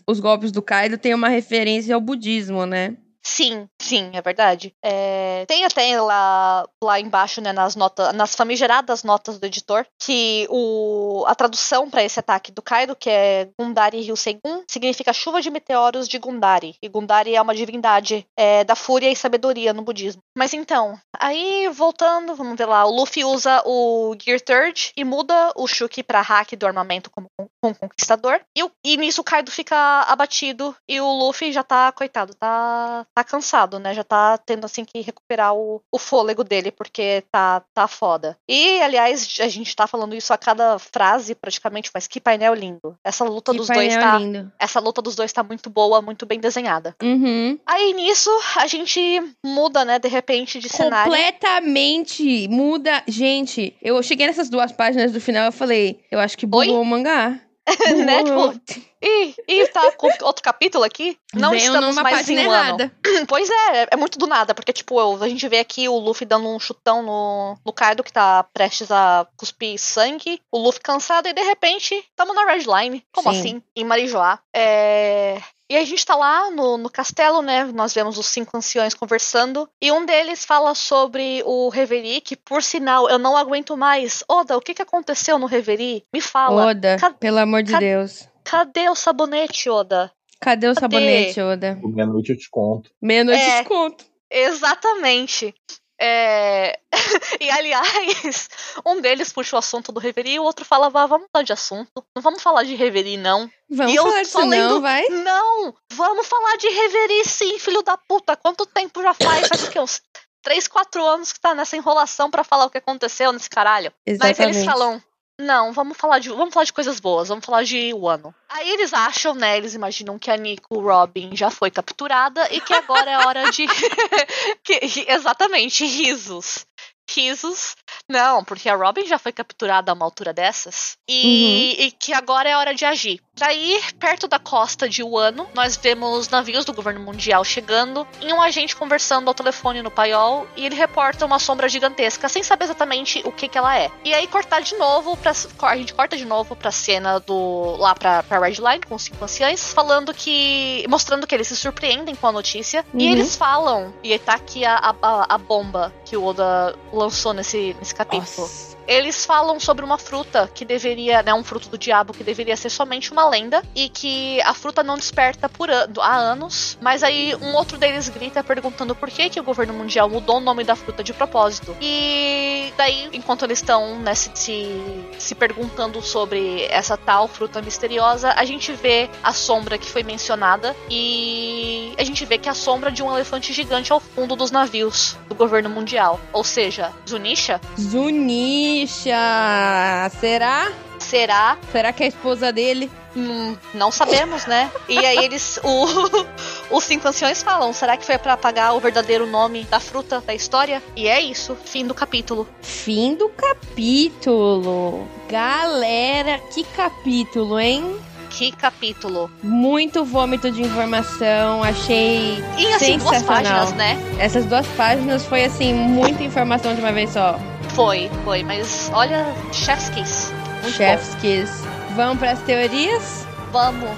os golpes do Kaido têm uma referência ao budismo, né? Sim, sim, é verdade. É, tem até lá, lá embaixo, né, nas notas, nas famigeradas notas do editor, que o, a tradução para esse ataque do Kaido, que é Gundari Ryusegun, significa chuva de meteoros de Gundari. E Gundari é uma divindade é, da fúria e sabedoria no budismo. Mas então, aí voltando, vamos ver lá, o Luffy usa o Gear Third e muda o Shuki pra hack do armamento como, como conquistador. E, o- e nisso o Kaido fica abatido e o Luffy já tá, coitado, tá, tá cansado, né? Já tá tendo assim que recuperar o, o fôlego dele, porque tá, tá foda. E, aliás, a gente tá falando isso a cada frase praticamente, mas que painel lindo. Essa luta Que dos dois tá. lindo. Essa luta dos dois tá muito boa, muito bem desenhada. Uhum. Aí nisso, a gente muda, né, de repente, de cenário. Completamente muda. Gente, eu cheguei nessas duas páginas do final eu falei, eu acho que bugou Oi? o mangá. né? Tipo, e, e tá com outro capítulo aqui? Não Veio estamos numa mais em um ano. Pois é, é muito do nada, porque, tipo, eu- a gente vê aqui o Luffy dando um chutão no, no Kaido, que tá prestes a cuspir sangue, o Luffy cansado, e de repente, tamo na Red Line. Como Sim. assim? Em Marijoá. É... E a gente tá lá no, no castelo, né? Nós vemos os cinco anciões conversando. E um deles fala sobre o Reverie, que por sinal eu não aguento mais. Oda, o que, que aconteceu no Reverie? Me fala. Oda, Ca- pelo amor de ca- Deus. Cadê o sabonete, Oda? Cadê o Cadê? sabonete, Oda? Meia-noite eu te conto. Meia-noite É. desconto. Exatamente. É... e aliás, um deles puxa o assunto do Reverie e o outro fala, vá, vamos mudar de assunto. Não vamos falar de Reverie, não. Vamos E falar disso não, lendo- vai? Não! Vamos falar de Reverie sim, filho da puta. Quanto tempo já faz? Faz o quê? Uns 3, 4 anos que tá nessa enrolação pra falar o que aconteceu nesse caralho. Mas Exatamente. eles falam. Não, vamos falar de vamos falar de coisas boas, vamos falar de Wano. Aí eles acham, né? Eles imaginam que a Nico Robin já foi capturada e que agora é hora de. que- exatamente, risos. Risos. Não, porque a Robin já foi capturada a uma altura dessas. E, e que agora é hora de agir. Daí, perto da costa de Wano, nós vemos navios do governo mundial chegando e um agente conversando ao telefone no paiol e ele reporta uma sombra gigantesca, sem saber exatamente o que, que ela é. E aí cortar de novo, pra, a gente corta de novo pra cena do. lá pra, pra Red Line com os cinco anciães, falando que. mostrando que eles se surpreendem com a notícia. E Uhum. eles falam, e tá aqui a, a, a bomba que o Oda lançou nesse, nesse capítulo. Nossa. Eles falam sobre uma fruta que deveria, né, um fruto do diabo que deveria ser somente uma lenda e que a fruta não desperta por an há anos. Mas aí um outro deles grita perguntando por que, que o governo mundial mudou o nome da fruta de propósito. E daí, enquanto eles estão né, se, se, se perguntando sobre essa tal fruta misteriosa, a gente vê a sombra que foi mencionada e a gente vê que é a sombra de um elefante gigante ao fundo dos navios do governo mundial. Ou seja, Zunisha Zunisha! Será? será Será que é a esposa dele? Hum, não sabemos, né? E aí eles. O, os cinco anciões falam: será que foi pra apagar o verdadeiro nome da fruta da história? E é isso, fim do capítulo. Fim do capítulo. Galera, que capítulo, hein? Que capítulo. Muito vômito de informação. Achei E assim, duas Sensacional. páginas, né? essas duas páginas foi assim muita informação de uma vez só. Foi, foi. Mas olha, chef's kiss. Muito Chef's kiss. Vamos para as teorias? bom. Vamos.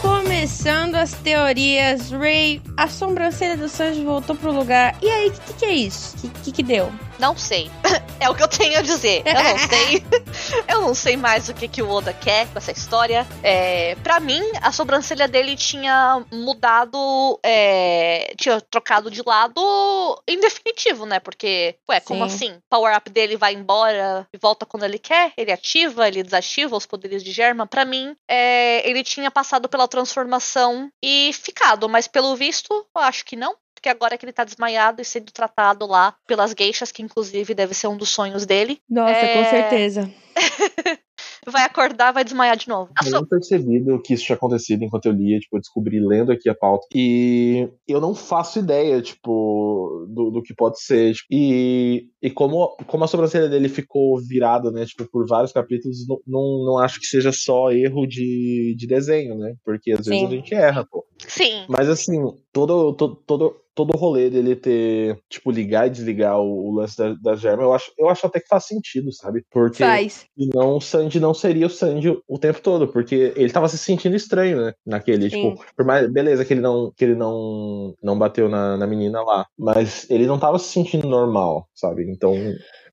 Começando as teorias, Ray, a sobrancelha do Sanji voltou pro lugar. E aí, o que, que é isso? O que, que, que deu? Não sei. É o que eu tenho a dizer. Eu não sei. eu não sei mais o que, que o Oda quer com essa história. É, para mim, a sobrancelha dele tinha mudado. é, tinha trocado de lado em definitivo, né? Porque, ué, como Sim. assim? O power-up dele vai embora e volta quando ele quer? Ele ativa, ele desativa os poderes de Germa? Pra mim, é, ele tinha passado pela transformação e ficado, mas pelo visto, eu acho que não. Porque agora que ele tá desmaiado e sendo tratado lá pelas geixas, que inclusive deve ser um dos sonhos dele, Nossa, É. com certeza. vai acordar, vai desmaiar de novo. Eu não percebido que isso tinha acontecido enquanto eu lia, tipo, eu descobri lendo aqui a pauta. E eu não faço ideia, tipo, do, do que pode ser. tipo, e e como, como a sobrancelha dele ficou virada, né, tipo, por vários capítulos, não, não, não acho que seja só erro de, de desenho, né? Porque às vezes Sim. a gente erra, pô. Sim, Mas assim, todo, todo, todo, todo o rolê dele ter, tipo, ligar e desligar o, o lance da, da germa, eu acho, eu acho até que faz sentido, sabe? Porque Faz. não o Sandy não seria o Sandy o tempo todo, porque ele tava se sentindo estranho, né? Naquele, Sim. tipo, por mais, beleza que ele não que ele não não bateu na, na menina lá, mas ele não tava se sentindo normal, sabe? Então,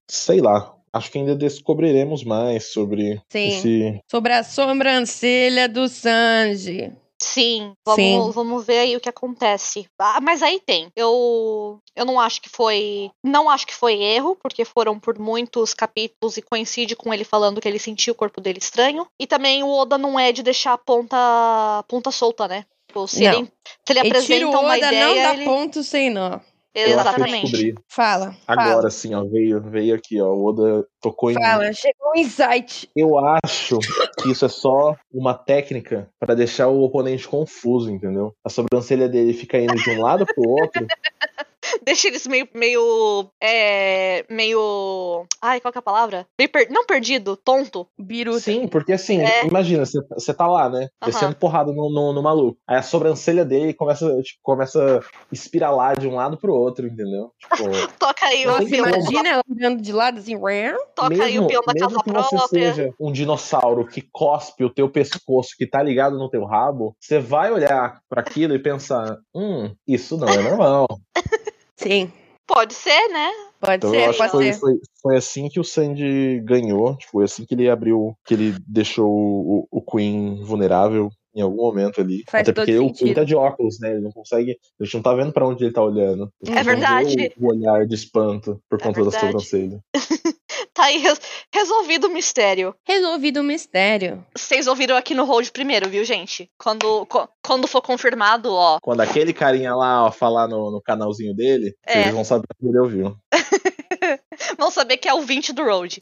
sei lá. Acho que ainda descobriremos mais sobre Sim. esse. Sobre a sobrancelha do Sanji. Sim. Vamos, Sim. vamos ver aí o que acontece. Ah, mas aí tem. Eu, eu não acho que foi. Não acho que foi erro, porque foram por muitos capítulos e coincide com ele falando que ele sentiu o corpo dele estranho. E também o Oda não é de deixar a ponta, ponta solta, né? Tipo, se, Não. ele, se ele E tira apresenta o uma Oda ideia. não dá ele... ponto sem nó. Eu acho que eu Exatamente. descobri. Fala. Agora sim, ó, veio, veio aqui, ó. O Oda tocou em mim. Fala, chegou um insight. Eu acho que isso é só uma técnica pra deixar o oponente confuso, entendeu? A sobrancelha dele fica indo de um lado pro outro. Deixa eles meio. meio. É, meio. Ai, qual que é a palavra? Meio per- não perdido, tonto. Biruta. Sim, porque assim, É. imagina, você, você tá lá, né? Descendo porrada no, no, no maluco. Aí a sobrancelha dele começa, tipo, começa a espiralar de um lado pro outro, entendeu? Tipo, Toca aí o peão. imagina ela olhando de lado assim. Toca aí o mesmo, peão da mesmo casa que você própria. seja um dinossauro que cospe o teu pescoço que tá ligado no teu rabo, você vai olhar pra aquilo e pensar, hum, isso não é normal. Sim, Pode ser, né? pode Então ser, eu acho que pode foi, ser. foi, foi assim que o Sandy ganhou, tipo, foi assim que ele abriu, que ele deixou o, o Queen vulnerável em algum momento ali. Faz Até porque o. Queen tá de óculos, né? Ele não consegue. A gente não tá vendo pra onde ele tá olhando. É não vê verdade. O, o olhar de espanto por É conta da verdade. sobrancelha. Tá aí res- resolvido o mistério. Resolvido o mistério. Vocês ouviram aqui no hold primeiro, viu, gente? Quando, co- quando for confirmado, ó. Quando aquele carinha lá ó, falar no, no canalzinho dele, É. vocês vão saber que ele ouviu. Vão saber que é o 20 do Road.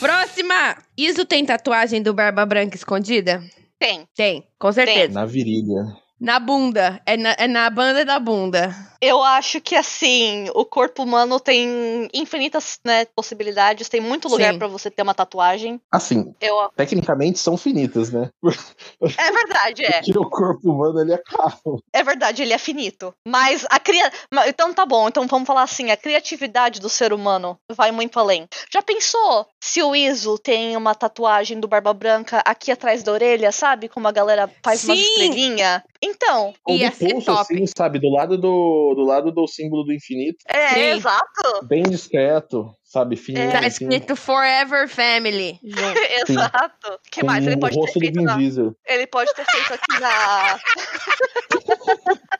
Próxima! Iso tem tatuagem do Barba Branca escondida? Tem. Tem, com certeza. Na virilha. Na bunda. É na, é na banda da bunda. Eu acho que assim, o corpo humano tem infinitas né, possibilidades, tem muito lugar pra você ter uma tatuagem. Assim, Eu, tecnicamente são finitas, né? é verdade, é. Porque o corpo humano ele é carro. É verdade, ele é finito. Mas a cria... Então tá bom, então vamos falar assim, a criatividade do ser humano vai muito além. Já pensou se o Iso tem uma tatuagem do Barba Branca aqui atrás da orelha, sabe? Como a galera faz uma Sim. estrelinha? Então, Ou Ia do ser pulso, top. assim, sabe? Do lado do, do lado do símbolo do infinito. é, Sim. exato. Bem discreto, sabe? Fininho. Tá assim, escrito Forever Family. junto. Exato. O que com mais? Ele o pode ter rosto do feito Vin na... Diesel. Ele pode ter feito aqui na.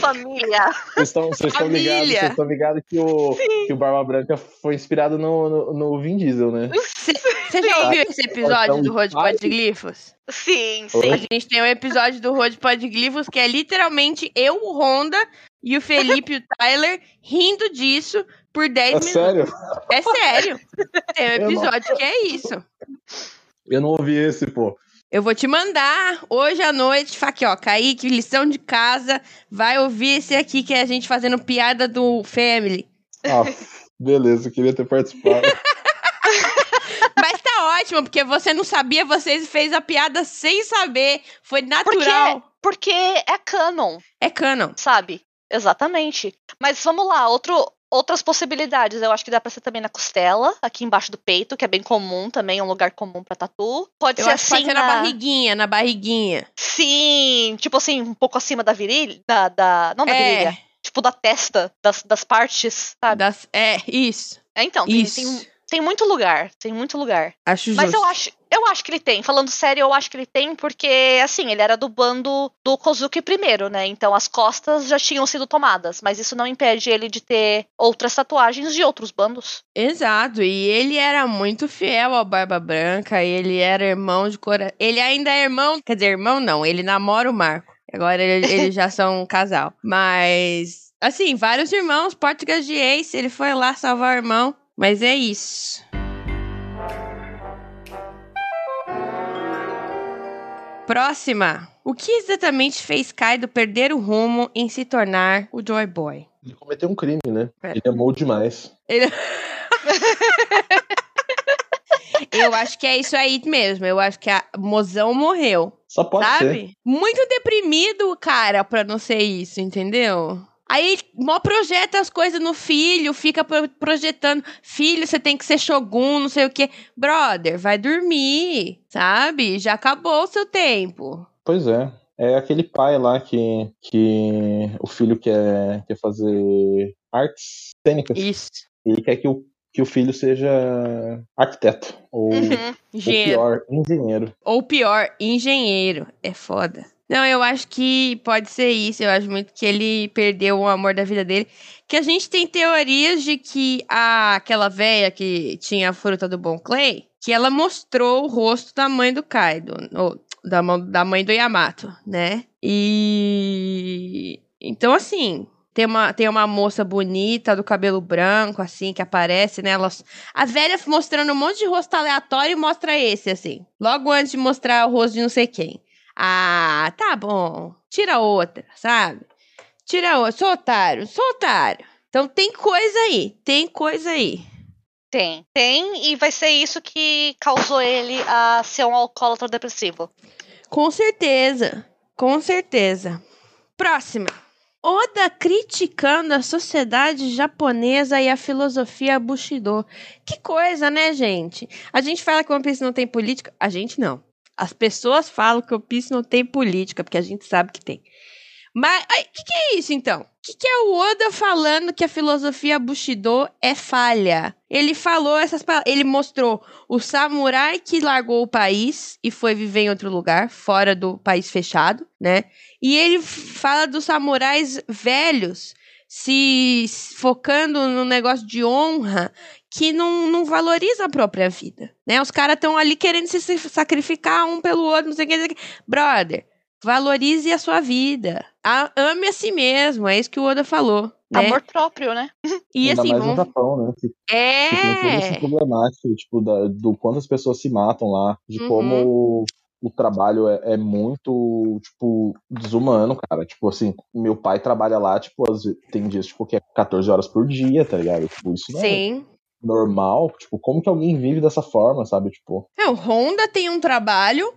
Família. Vocês estão vocês estão ligados, vocês estão ligados que o, que o Barba Branca foi inspirado no, no, no Vin Diesel, né? Você já ouviu esse episódio do Road Podglifos? Sim, Oi? A sim. gente tem um episódio do Road Podglifos que é literalmente eu, o Honda, e o Felipe e o Tyler rindo disso por 10 É minutos. sério? É sério. Tem um Eu não- episódio que é isso. Eu não ouvi esse, pô. Eu vou te mandar hoje à noite. Aqui, ó, Kaique, lição de casa. Vai ouvir esse aqui que é a gente fazendo piada do Family. Ah, beleza, eu queria ter participado. Mas tá ótimo, porque você não sabia, você fez a piada sem saber. Foi natural. Porque é canon, É canon. sabe? Exatamente. Mas vamos lá, outro, outras possibilidades. Eu acho que dá pra ser também na costela, aqui embaixo do peito, que é bem comum também, é um lugar comum pra tatu. Pode Eu ser que pode assim ser na barriguinha, na barriguinha. Sim, tipo assim, um pouco acima da virilha, da, da não da virilha, É, tipo da testa, das, das partes, sabe? das, é, isso. É, então, tem, Isso. tem, tem muito lugar, tem muito lugar. Acho Mas justo. eu acho, eu acho que ele tem. Falando sério, eu acho que ele tem, porque, assim, ele era do bando do Kozuki primeiro, né? Então as costas já tinham sido tomadas. Mas isso não impede ele de ter outras tatuagens de outros bandos. Exato, e ele era muito fiel ao Barba Branca, ele era irmão de coração. Ele ainda é irmão, quer dizer, irmão não, ele namora o Marco. Agora ele- eles já são um casal. Mas, assim, vários irmãos, Português de Ace, ele foi lá salvar o irmão. Mas é isso. Próxima. O que exatamente fez Kaido perder o rumo em se tornar o Joy Boy? Ele cometeu um crime, né? É. Ele amou demais. Ele- Eu acho que é isso aí mesmo. Eu acho que a mozão morreu. Só pode ser. sabe? Muito deprimido, cara, pra não ser isso, entendeu? Aí, mó projeta as coisas no filho, fica pro- projetando. Filho, você tem que ser Shogun, não sei o quê. Brother, vai dormir, sabe? Já acabou o seu tempo. Pois é. É aquele pai lá que, que o filho quer, quer fazer artes cênicas. Isso. Ele quer que o, que o filho seja arquiteto. Ou, Uhum. ou pior, engenheiro. Ou pior, engenheiro. É foda. Não, eu acho que pode ser isso. Eu acho muito que ele perdeu o amor da vida dele. Que a gente tem teorias de que a, aquela véia que tinha a fruta do Bon Clay, que ela mostrou o rosto da mãe do Kaido. Ou, da, da mãe do Yamato, né? E. Então, assim, tem uma, tem uma moça bonita do cabelo branco, assim, que aparece, né? Ela, a velha mostrando um monte de rosto aleatório e mostra esse, assim. Logo antes de mostrar o rosto de não sei quem. Ah, tá bom. Tira outra, sabe? Tira outra. Sou otário, sou otário. Então tem coisa aí, tem coisa aí. Tem, tem, e vai ser isso que causou ele a ser um alcoólatra depressivo. Com certeza, com certeza. Próxima. Oda criticando a sociedade japonesa e a filosofia Bushido. Que coisa, né, gente? A gente fala que One Piece não tem política. A gente não. As pessoas falam que o Piece não tem política, porque a gente sabe que tem. Mas o que, que, é isso então? O que, que, é o Oda falando que a filosofia Bushido é falha? Ele falou essas palavras. Ele mostrou o samurai que largou o país e foi viver em outro lugar, fora do país fechado, né? E ele fala dos samurais velhos se focando no negócio de honra que não, não valoriza a própria vida, né? Os caras estão ali querendo se sacrificar um pelo outro, não sei o que. Brother, valorize a sua vida. A, ame a si mesmo, é isso que o Oda falou. Né? Amor próprio, né? E Ainda assim, mais vamos... no Japão, né? Que, é. que tem toda essa problemática, tipo, da, do quanto as pessoas se matam lá, de Uhum. como o trabalho é, é muito, tipo, desumano, cara. Tipo assim, meu pai trabalha lá, tipo, tem dias, tipo, que é 14 horas por dia, tá ligado? Tipo, isso não é Sim. Normal. Tipo, como que alguém vive dessa forma, sabe? Tipo, É, o Honda tem um trabalho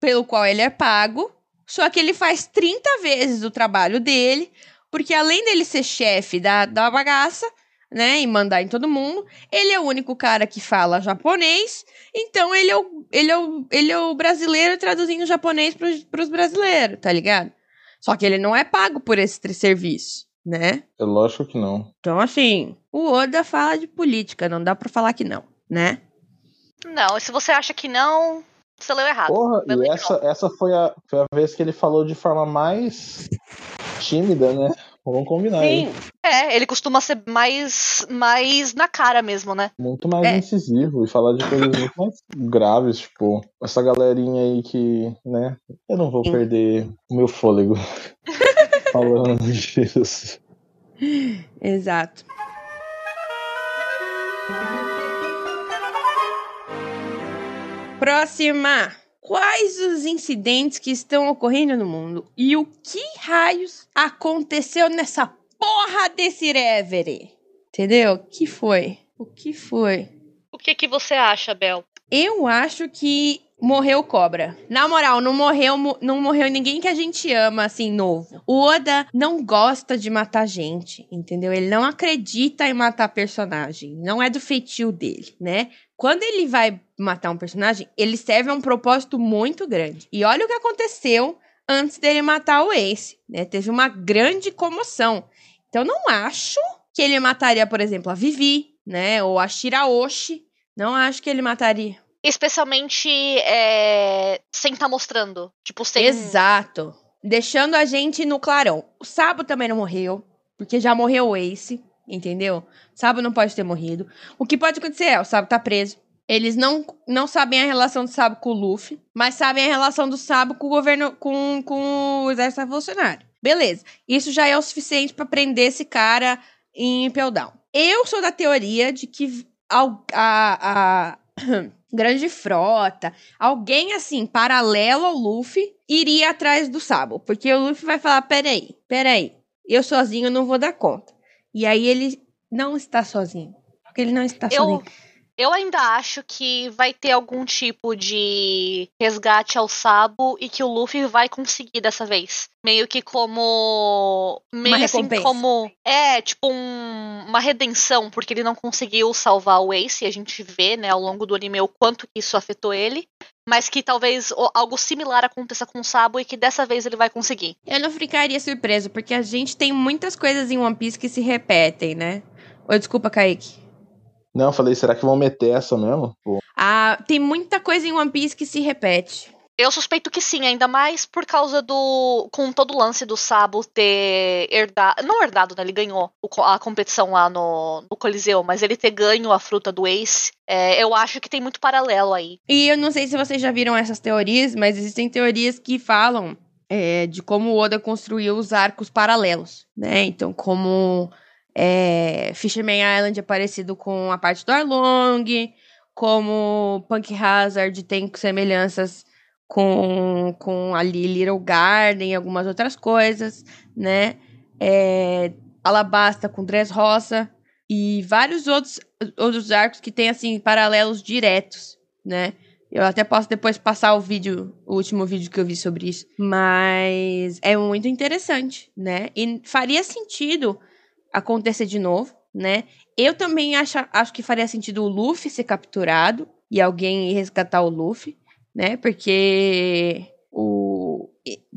pelo qual ele é pago, só que ele faz 30 vezes o trabalho dele, porque além dele ser chefe da, da bagaça, né, e mandar em todo mundo, ele é o único cara que fala japonês, então ele é o, ele é o, ele é o brasileiro traduzindo japonês pros, pros brasileiros, tá ligado? Só que ele não é pago por esse serviço, né? é lógico que não. Então, assim, o Oda fala de política, não dá pra falar que não, né? Não, se você acha que não, você leu errado. Porra, e essa, essa foi, a, foi a vez que ele falou de forma mais tímida, né? Vamos combinar aí. É, ele costuma ser mais, mais na cara mesmo, né? Muito mais É. incisivo e falar de coisas muito mais graves, tipo, essa galerinha aí que, né? Eu não vou Sim. perder o meu fôlego falando disso. Exato. Próxima. Quais os incidentes que estão ocorrendo no mundo? E o que raios aconteceu nessa porra desse Reverie? Entendeu? O que foi? O que foi? O que que você acha, Bel? Eu acho que morreu cobra. Na moral, não morreu, mo- não morreu ninguém que a gente ama, assim, novo. O Oda não gosta de matar gente, entendeu? Ele não acredita em matar personagem. Não é do feitio dele, né? Quando ele vai matar um personagem, ele serve a um propósito muito grande. E olha o que aconteceu antes dele matar o Ace, né? Teve uma grande comoção. Então, não acho que ele mataria, por exemplo, a Vivi, né? Ou a Shiraoshi. Não acho que ele mataria. Especialmente é, sem estar mostrando. Tipo, sem. Exato. Deixando a gente no clarão. O Sabo também não morreu, porque já morreu o Ace, entendeu? O Sabo não pode ter morrido. O que pode acontecer é, o Sabo tá preso. Eles não, não sabem a relação do Sabo com o Luffy, mas sabem a relação do Sabo com o governo, com, com o exército revolucionário. Beleza. Isso já é o suficiente pra prender esse cara em Impel Down. Eu sou da teoria de que al- a, a grande frota, alguém assim, paralelo ao Luffy, iria atrás do Sabo. Porque o Luffy vai falar: peraí, peraí, eu sozinho não vou dar conta. E aí ele não está sozinho. Porque ele não está Eu, sozinho. Eu ainda acho que vai ter algum tipo de resgate ao Sabo e que o Luffy vai conseguir dessa vez. Meio que como. Meio assim recompensa. como. É, tipo um- uma redenção, porque ele não conseguiu salvar o Ace, e a gente vê, né, ao longo do anime o quanto que isso afetou ele. Mas que talvez algo similar aconteça com o Sabo e que dessa vez ele vai conseguir. Eu não ficaria surpreso, porque a gente tem muitas coisas em One Piece que se repetem, né? Oi, desculpa, Kaique. Não, eu falei, será que vão meter essa mesmo? Pô, Ah, tem muita coisa em One Piece que se repete. Eu suspeito que sim, ainda mais por causa do. Com todo o lance do Sabo ter herdado. Não herdado, né? Ele ganhou a competição lá no, no Coliseu, mas ele ter ganho a fruta do Ace. É, eu acho que tem muito paralelo aí. E eu não sei se vocês já viram essas teorias, mas existem teorias que falam é, de como o Oda construiu os arcos paralelos, né? Então, como é, Fisherman Island é parecido com a parte do Arlong, como Punk Hazard tem semelhanças com, com ali Little Garden e algumas outras coisas, né? É, Alabasta com Dressrosa e vários outros, outros arcos que tem, assim, paralelos diretos, né? Eu até posso depois passar o vídeo, o último vídeo que eu vi sobre isso. Mas é muito interessante, né? E faria sentido acontecer de novo, né? Eu também acho, acho que faria sentido o Luffy ser capturado e alguém resgatar o Luffy, né? Porque o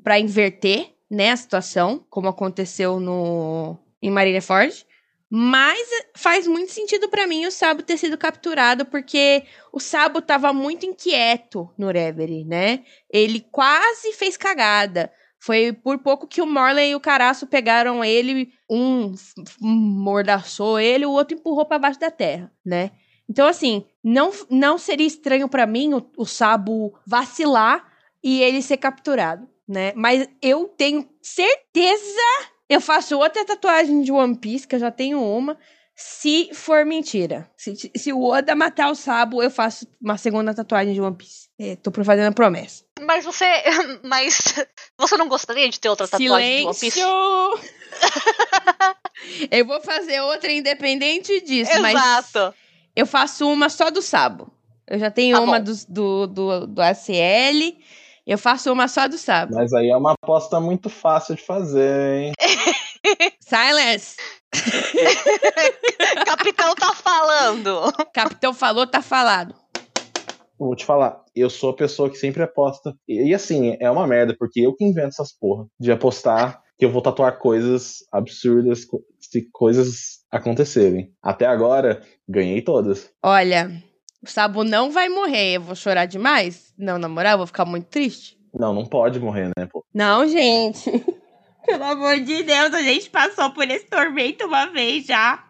para inverter, né, a situação, como aconteceu no em Marineford, mas faz muito sentido para mim o Sabo ter sido capturado, porque o Sabo tava muito inquieto no Reverie, né? Ele quase fez cagada. Foi por pouco que o Morley e o Caraço pegaram ele, um mordaçou ele, o outro empurrou para baixo da terra, né? Então, assim, não, não seria estranho para mim o, o Sabo vacilar e ele ser capturado, né? Mas eu tenho certeza. Eu faço outra tatuagem de One Piece, que eu já tenho uma. Se for mentira. Se, se o Oda matar o Sabo, eu faço uma segunda tatuagem de One Piece. É, tô fazendo a promessa. Mas você. Mas você não gostaria de ter outra tatuagem Silêncio. de One Piece? eu vou fazer outra independente disso, Exato. mas eu faço uma só do Sabo. Eu já tenho Tá uma do, do, do, do ACL. Eu faço uma só do Sabo. Mas aí é uma aposta muito fácil de fazer, hein? Silence! Capitão tá falando. Capitão falou, tá falado. Vou te falar, eu sou a pessoa que sempre aposta. E, e assim, é uma merda, porque eu que invento essas porra de apostar que eu vou tatuar coisas absurdas se coisas acontecerem. Até agora, ganhei todas. Olha, o Sabo não vai morrer. Eu vou chorar demais? Não, na moral, eu vou ficar muito triste. Não, não pode morrer, né, pô? Não, gente. Pelo amor de Deus, a gente passou por esse tormento uma vez já.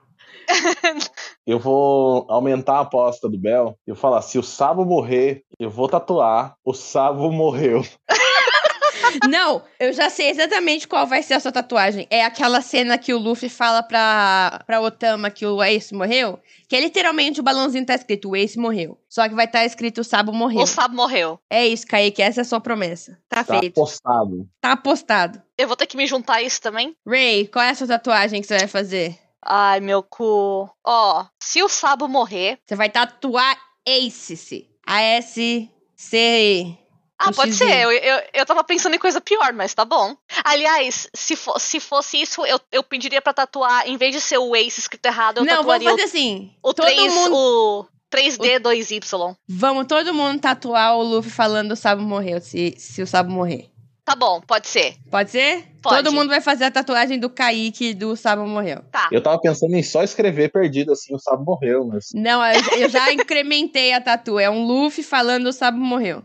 Eu vou aumentar a aposta do Bel. Eu falar, se o Sabo morrer, eu vou tatuar. O Sabo morreu. Não, eu já sei exatamente qual vai ser a sua tatuagem. É aquela cena que o Luffy fala pra, pra Otama que o Ace morreu. Que é literalmente o balãozinho tá escrito, o Ace morreu. Só que vai estar escrito o Sabo morreu. O Sabo morreu. É isso, Kaique, essa é a sua promessa. Tá, Tá feito. apostado. Tá apostado. Eu vou ter que me juntar a isso também? Ray, qual é a sua tatuagem que você vai fazer? Ai, meu cu. Ó, se o Sabo morrer. Você vai tatuar Ace. A-S-C. Ah, pode ser. Eu, eu, eu tava pensando em coisa pior, mas tá bom. Aliás, se, fo se fosse isso, eu, eu pediria pra tatuar, em vez de ser o Ace escrito errado, eu Não, vamos fazer assim. o, o, todo 3, mundo... o 3D 2Y. Vamos todo mundo tatuar o Luffy falando o Sabo morreu, se, se o Sabo morrer. Tá bom, pode ser. Pode ser? Pode. Todo mundo vai fazer a tatuagem do Kaique do Sabo morreu. Tá. Eu tava pensando em só escrever perdido assim, o Sabo morreu, mas. Não, eu, eu já incrementei a tatu. É um Luffy falando o Sabo morreu.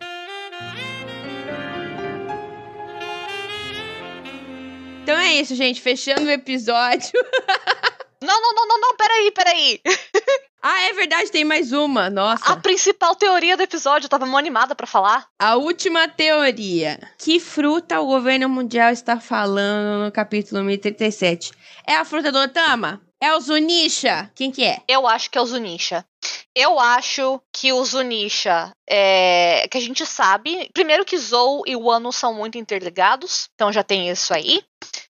Então é isso, gente. Fechando o episódio. Não, não, não, não, não, peraí, peraí. Ah, é verdade, tem mais uma. A Nossa. principal teoria do episódio, eu tava mó animada pra falar. A última teoria. Que fruta o governo mundial está falando no capítulo 1037? É a fruta do Otama? É o Zunisha? Quem que é? Eu acho que é o Zunisha. Eu acho que o Zunisha é. Que a gente sabe. Primeiro que Zou e Wano são muito interligados. Então já tem isso aí.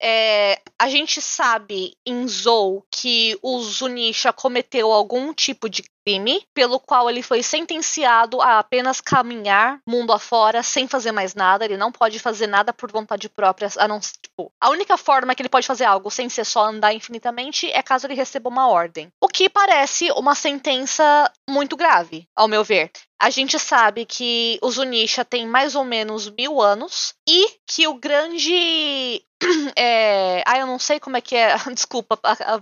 É, a gente sabe em Zou que o Zunisha cometeu algum tipo de crime, pelo qual ele foi sentenciado a apenas caminhar mundo afora sem fazer mais nada. Ele não pode fazer nada por vontade própria, a não tipo, a única forma que ele pode fazer algo sem ser só andar infinitamente é caso ele receba uma ordem. O que parece uma sentença muito grave, ao meu ver. A gente sabe que o Zunisha tem mais ou menos mil anos e que o grande. É... Ah, eu não sei como é que é. Desculpa,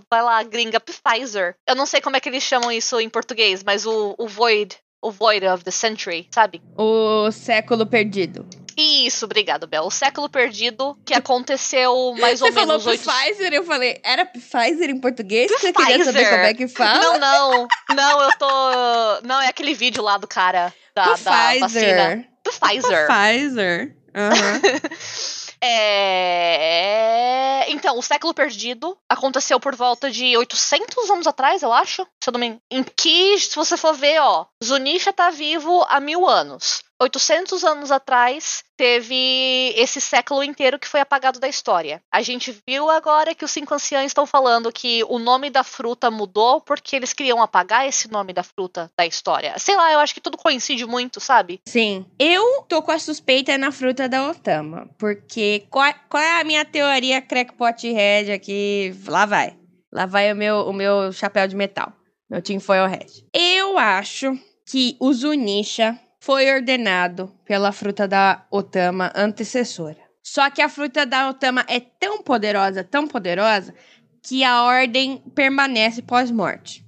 vai lá, gringa Pfizer. Eu não sei como é que eles chamam isso em português, mas o, o Void. o Void of the Century, sabe? O século perdido. Isso, obrigado, Bel. O século perdido que aconteceu mais ou Você menos oito. Pfizer, eu falei, era Pfizer em português? Você queria saber Pfizer. como é que fala? Não, não. Não, eu tô. Não, é aquele vídeo lá do cara da, da vacina. Pfizer. Do Pfizer. Pfizer. Aham. É... Então, o século perdido aconteceu por volta de 800 anos atrás, eu acho. Se eu não me engano. Em que, se você for ver, ó, Zunisha tá vivo há mil anos. 800 anos atrás, teve esse século inteiro que foi apagado da história. A gente viu agora que os cinco anciãos estão falando que o nome da fruta mudou porque eles queriam apagar esse nome da fruta da história. Sei lá, eu acho que tudo coincide muito, sabe? Sim. Eu tô com a suspeita na fruta da Otama. Porque qual, qual é a minha teoria crackpot red aqui? Lá vai. Lá vai o meu, o meu chapéu de metal. Meu tinfoil red. Eu acho que o Zunisha foi ordenado pela fruta da Otama antecessora. Só que a fruta da Otama é tão poderosa, tão poderosa, que a ordem permanece pós-morte,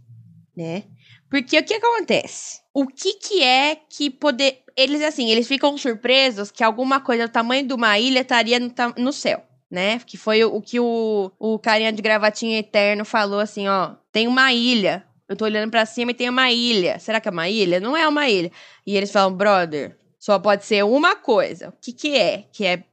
né? Porque o que acontece? O que que é que poder... Eles, assim, eles ficam surpresos que alguma coisa do tamanho de uma ilha estaria no, ta- no céu, né? Que foi o, o que o, o carinha de gravatinha eterno falou assim, ó. Tem uma ilha. Eu tô olhando pra cima e tem uma ilha. Será que é uma ilha? Não é uma ilha. E eles falam, brother, só pode ser uma coisa. O que que é? Que é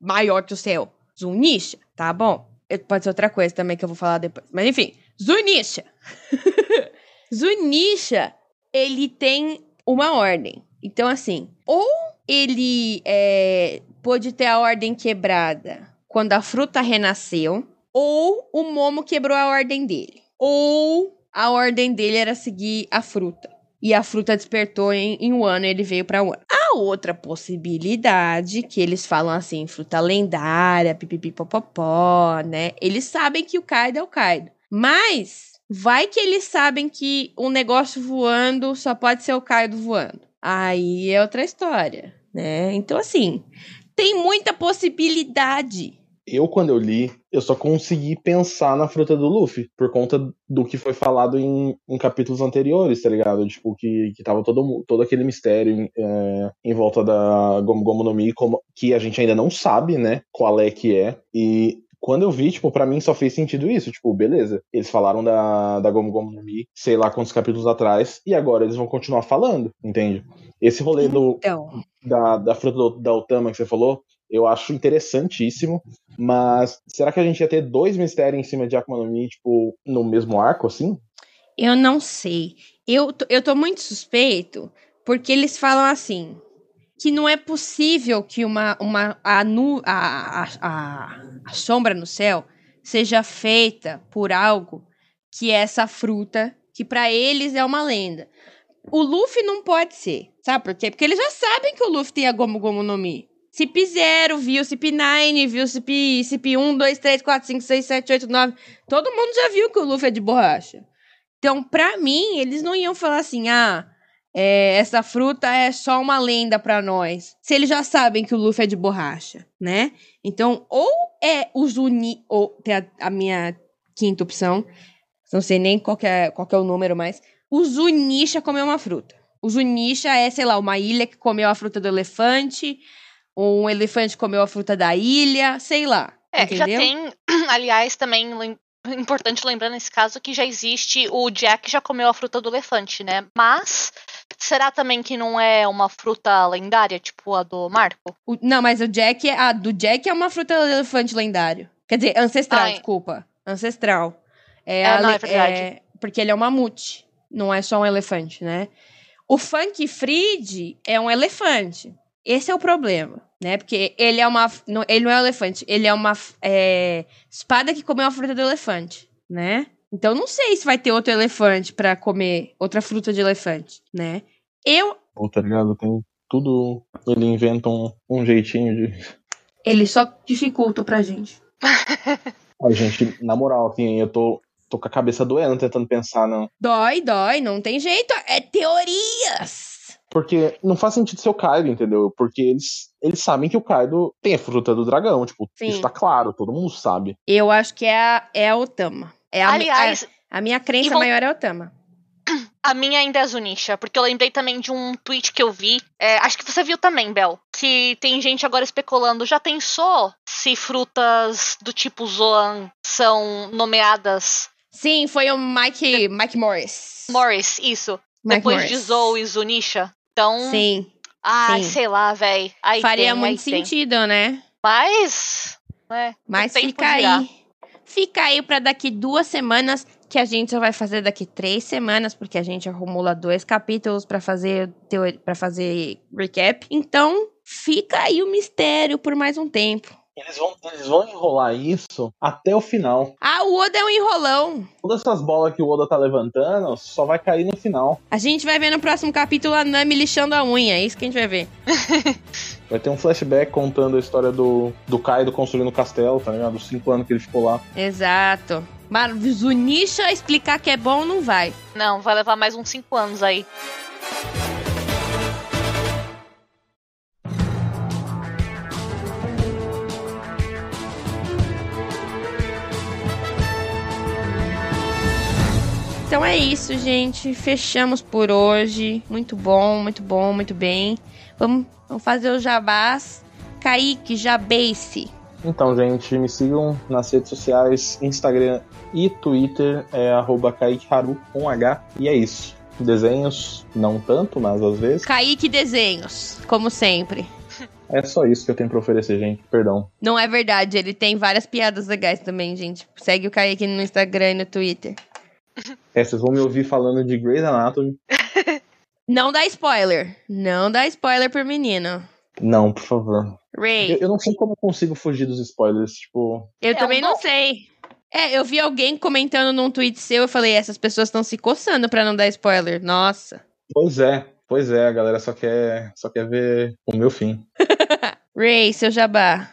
maior que o céu? Zunisha, tá bom? Pode ser outra coisa também que eu vou falar depois. Mas enfim, Zunisha. Zunisha, ele tem uma ordem. Então, assim, ou ele é, pôde ter a ordem quebrada quando a fruta renasceu, ou o Momo quebrou a ordem dele. Ou a ordem dele era seguir a fruta. E a fruta despertou em, em um ano e ele veio pra um ano. A outra possibilidade, que eles falam assim, fruta lendária, pipipipopopó, né? Eles sabem que o Kaido é o Kaido. Mas vai que eles sabem que um negócio voando só pode ser o Kaido voando. Aí é outra história, né? Então, assim, tem muita possibilidade. Eu, quando eu li, eu só consegui pensar na fruta do Luffy, por conta do que foi falado em, em capítulos anteriores, tá ligado? Tipo, que, que tava todo, todo aquele mistério é, em volta da Gomu Gomu no Mi, como, que a gente ainda não sabe, né, qual é que é. E quando eu vi, tipo, pra mim só fez sentido isso. Tipo, beleza, eles falaram da, da Gomu Gomu no Mi, sei lá quantos capítulos atrás, e agora eles vão continuar falando, entende? Esse rolê do, Então, da, da fruta do- da Otama que você falou, eu acho interessantíssimo, mas será que a gente ia ter dois mistérios em cima de Akuma no Mi, tipo, no mesmo arco, assim? eu não sei. Eu, eu tô muito suspeito porque eles falam assim que não é possível que uma, uma a, nu, a, a, a, sombra no céu seja feita por algo que é essa fruta que pra eles é uma lenda. O Luffy não pode ser, sabe por quê? Porque eles já sabem que o Luffy tem a Gomu Gomu no Mi. CP0, viu CP9, viu CP, CP1, 2, 3, 4, 5, 6, 7, 8, 9. Todo mundo já viu que o Luffy é de borracha. Então, pra mim, eles não iam falar assim, ah, é, essa fruta é só uma lenda pra nós. Se eles já sabem que o Luffy é de borracha, né? Então, ou é o Zuni, ou tem a, a minha quinta opção, não sei nem qual é, qual é o número, mas o Zunisha comeu uma fruta. O Zunisha é, sei lá, uma ilha que comeu a fruta do elefante, um elefante comeu a fruta da ilha, sei lá. É, já entendeu? tem, aliás, também importante lembrar nesse caso que já existe o Jack já comeu a fruta do elefante, né? Mas será também que não é uma fruta lendária, tipo a do Marco? O- não, mas o Jack, é- a do Jack é uma fruta do elefante lendário. Quer dizer, ancestral, Ai. desculpa. Ancestral. É, É, a não, é verdade. é- porque ele é um mamute, não é só um elefante, né? O Funk Fried é um elefante. Esse é o problema, né? Porque ele é uma. não- Ele não é um elefante, ele é uma é, espada que comeu a fruta do elefante, né? Então não sei se vai ter outro elefante pra comer outra fruta de elefante, né? Eu. Ou tá ligado? Tem tudo. Ele inventa um, um jeitinho de. Ele só dificulta pra gente. Ai, gente, na moral, assim, eu tô, tô com a cabeça doendo tentando pensar, não. Dói, dói, não tem jeito. É teorias. Porque não faz sentido ser o Kaido, entendeu? Porque eles, eles sabem que o Kaido tem a fruta do dragão. Tipo, Sim. isso tá claro, todo mundo sabe. Eu acho que é a, é a Otama. É a, mi- Aliás, a, a minha crença maior é a Otama. A minha ainda é Zunisha, porque eu lembrei também de um tweet que eu vi. é, acho que você viu também, Bel. Que tem gente agora especulando. Já pensou se frutas do tipo Zoan são nomeadas Sim, foi o Mike, Mike Morris. Morris? Isso. Mike depois Morris. de Zou e Zunisha. Então. Sim, sim. sei lá. Aí faria tem, muito aí tem. sentido, né? Mas. Né, Mas fica aí. Fica aí pra daqui duas semanas, que a gente só vai fazer daqui três semanas, porque a gente acumula dois capítulos pra fazer para fazer recap. Então, fica aí o mistério por mais um tempo. Eles vão, eles vão enrolar isso até o final. Ah, o Oda é um enrolão. Todas essas bolas que o Oda tá levantando só vai cair no final. A gente vai ver no próximo capítulo a Nami lixando a unha. É isso que a gente vai ver. Vai ter um flashback contando a história do, do Kaido construindo o castelo, tá ligado? Os cinco anos que ele ficou lá. Exato. Mas Zunisha explicar que é bom não vai. Não, vai levar mais uns 5 anos aí. Então é isso, gente. Fechamos por hoje. Muito bom, muito bom, muito bem. Vamos, vamos fazer o jabás. Kaique, Jabace. Então, gente, me sigam nas redes sociais, Instagram e Twitter, é arroba KaiqueHaru com H. E é isso. Desenhos, não tanto, mas às vezes. Kaique Desenhos, como sempre. É só isso que eu tenho pra oferecer, gente. Perdão. Não é verdade, ele tem várias piadas legais também, gente. Segue o Kaique no Instagram e no Twitter. É, vocês vão me ouvir falando de Grey's Anatomy. Não dá spoiler. Não dá spoiler pro menino. Não, por favor. Ray, Eu, eu não sei como eu consigo fugir dos spoilers. Tipo, eu É, também não bom. sei. É, eu vi alguém comentando num tweet seu, eu falei, essas pessoas estão se coçando pra não dar spoiler. Nossa. pois é, pois é, a galera só quer, só quer ver o meu fim. Ray, seu jabá.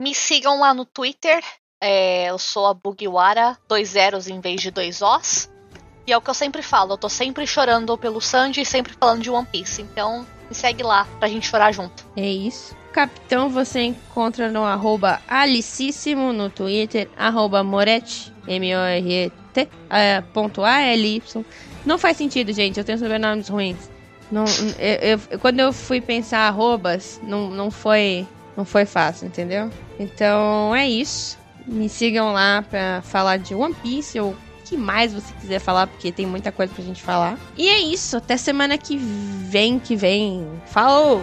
Me sigam lá no Twitter. É, eu sou a Bugiwara, dois zeros em vez de dois Os. E é o que eu sempre falo, eu tô sempre chorando pelo Sanji e sempre falando de One Piece. Então me segue lá pra gente chorar junto. É isso. Capitão você encontra no arroba alicíssimo no Twitter, arroba moretti, M-O-R-E-T, é, ponto A-L-Y. Não faz sentido, gente, eu tenho sobrenomes ruins. Não, eu, eu- quando eu fui pensar arrobas, não, não, foi, não foi fácil, entendeu? Então é isso. Me sigam lá pra falar de One Piece ou o que mais você quiser falar, porque tem muita coisa pra gente falar. E é isso, até semana que vem, que vem. Falou!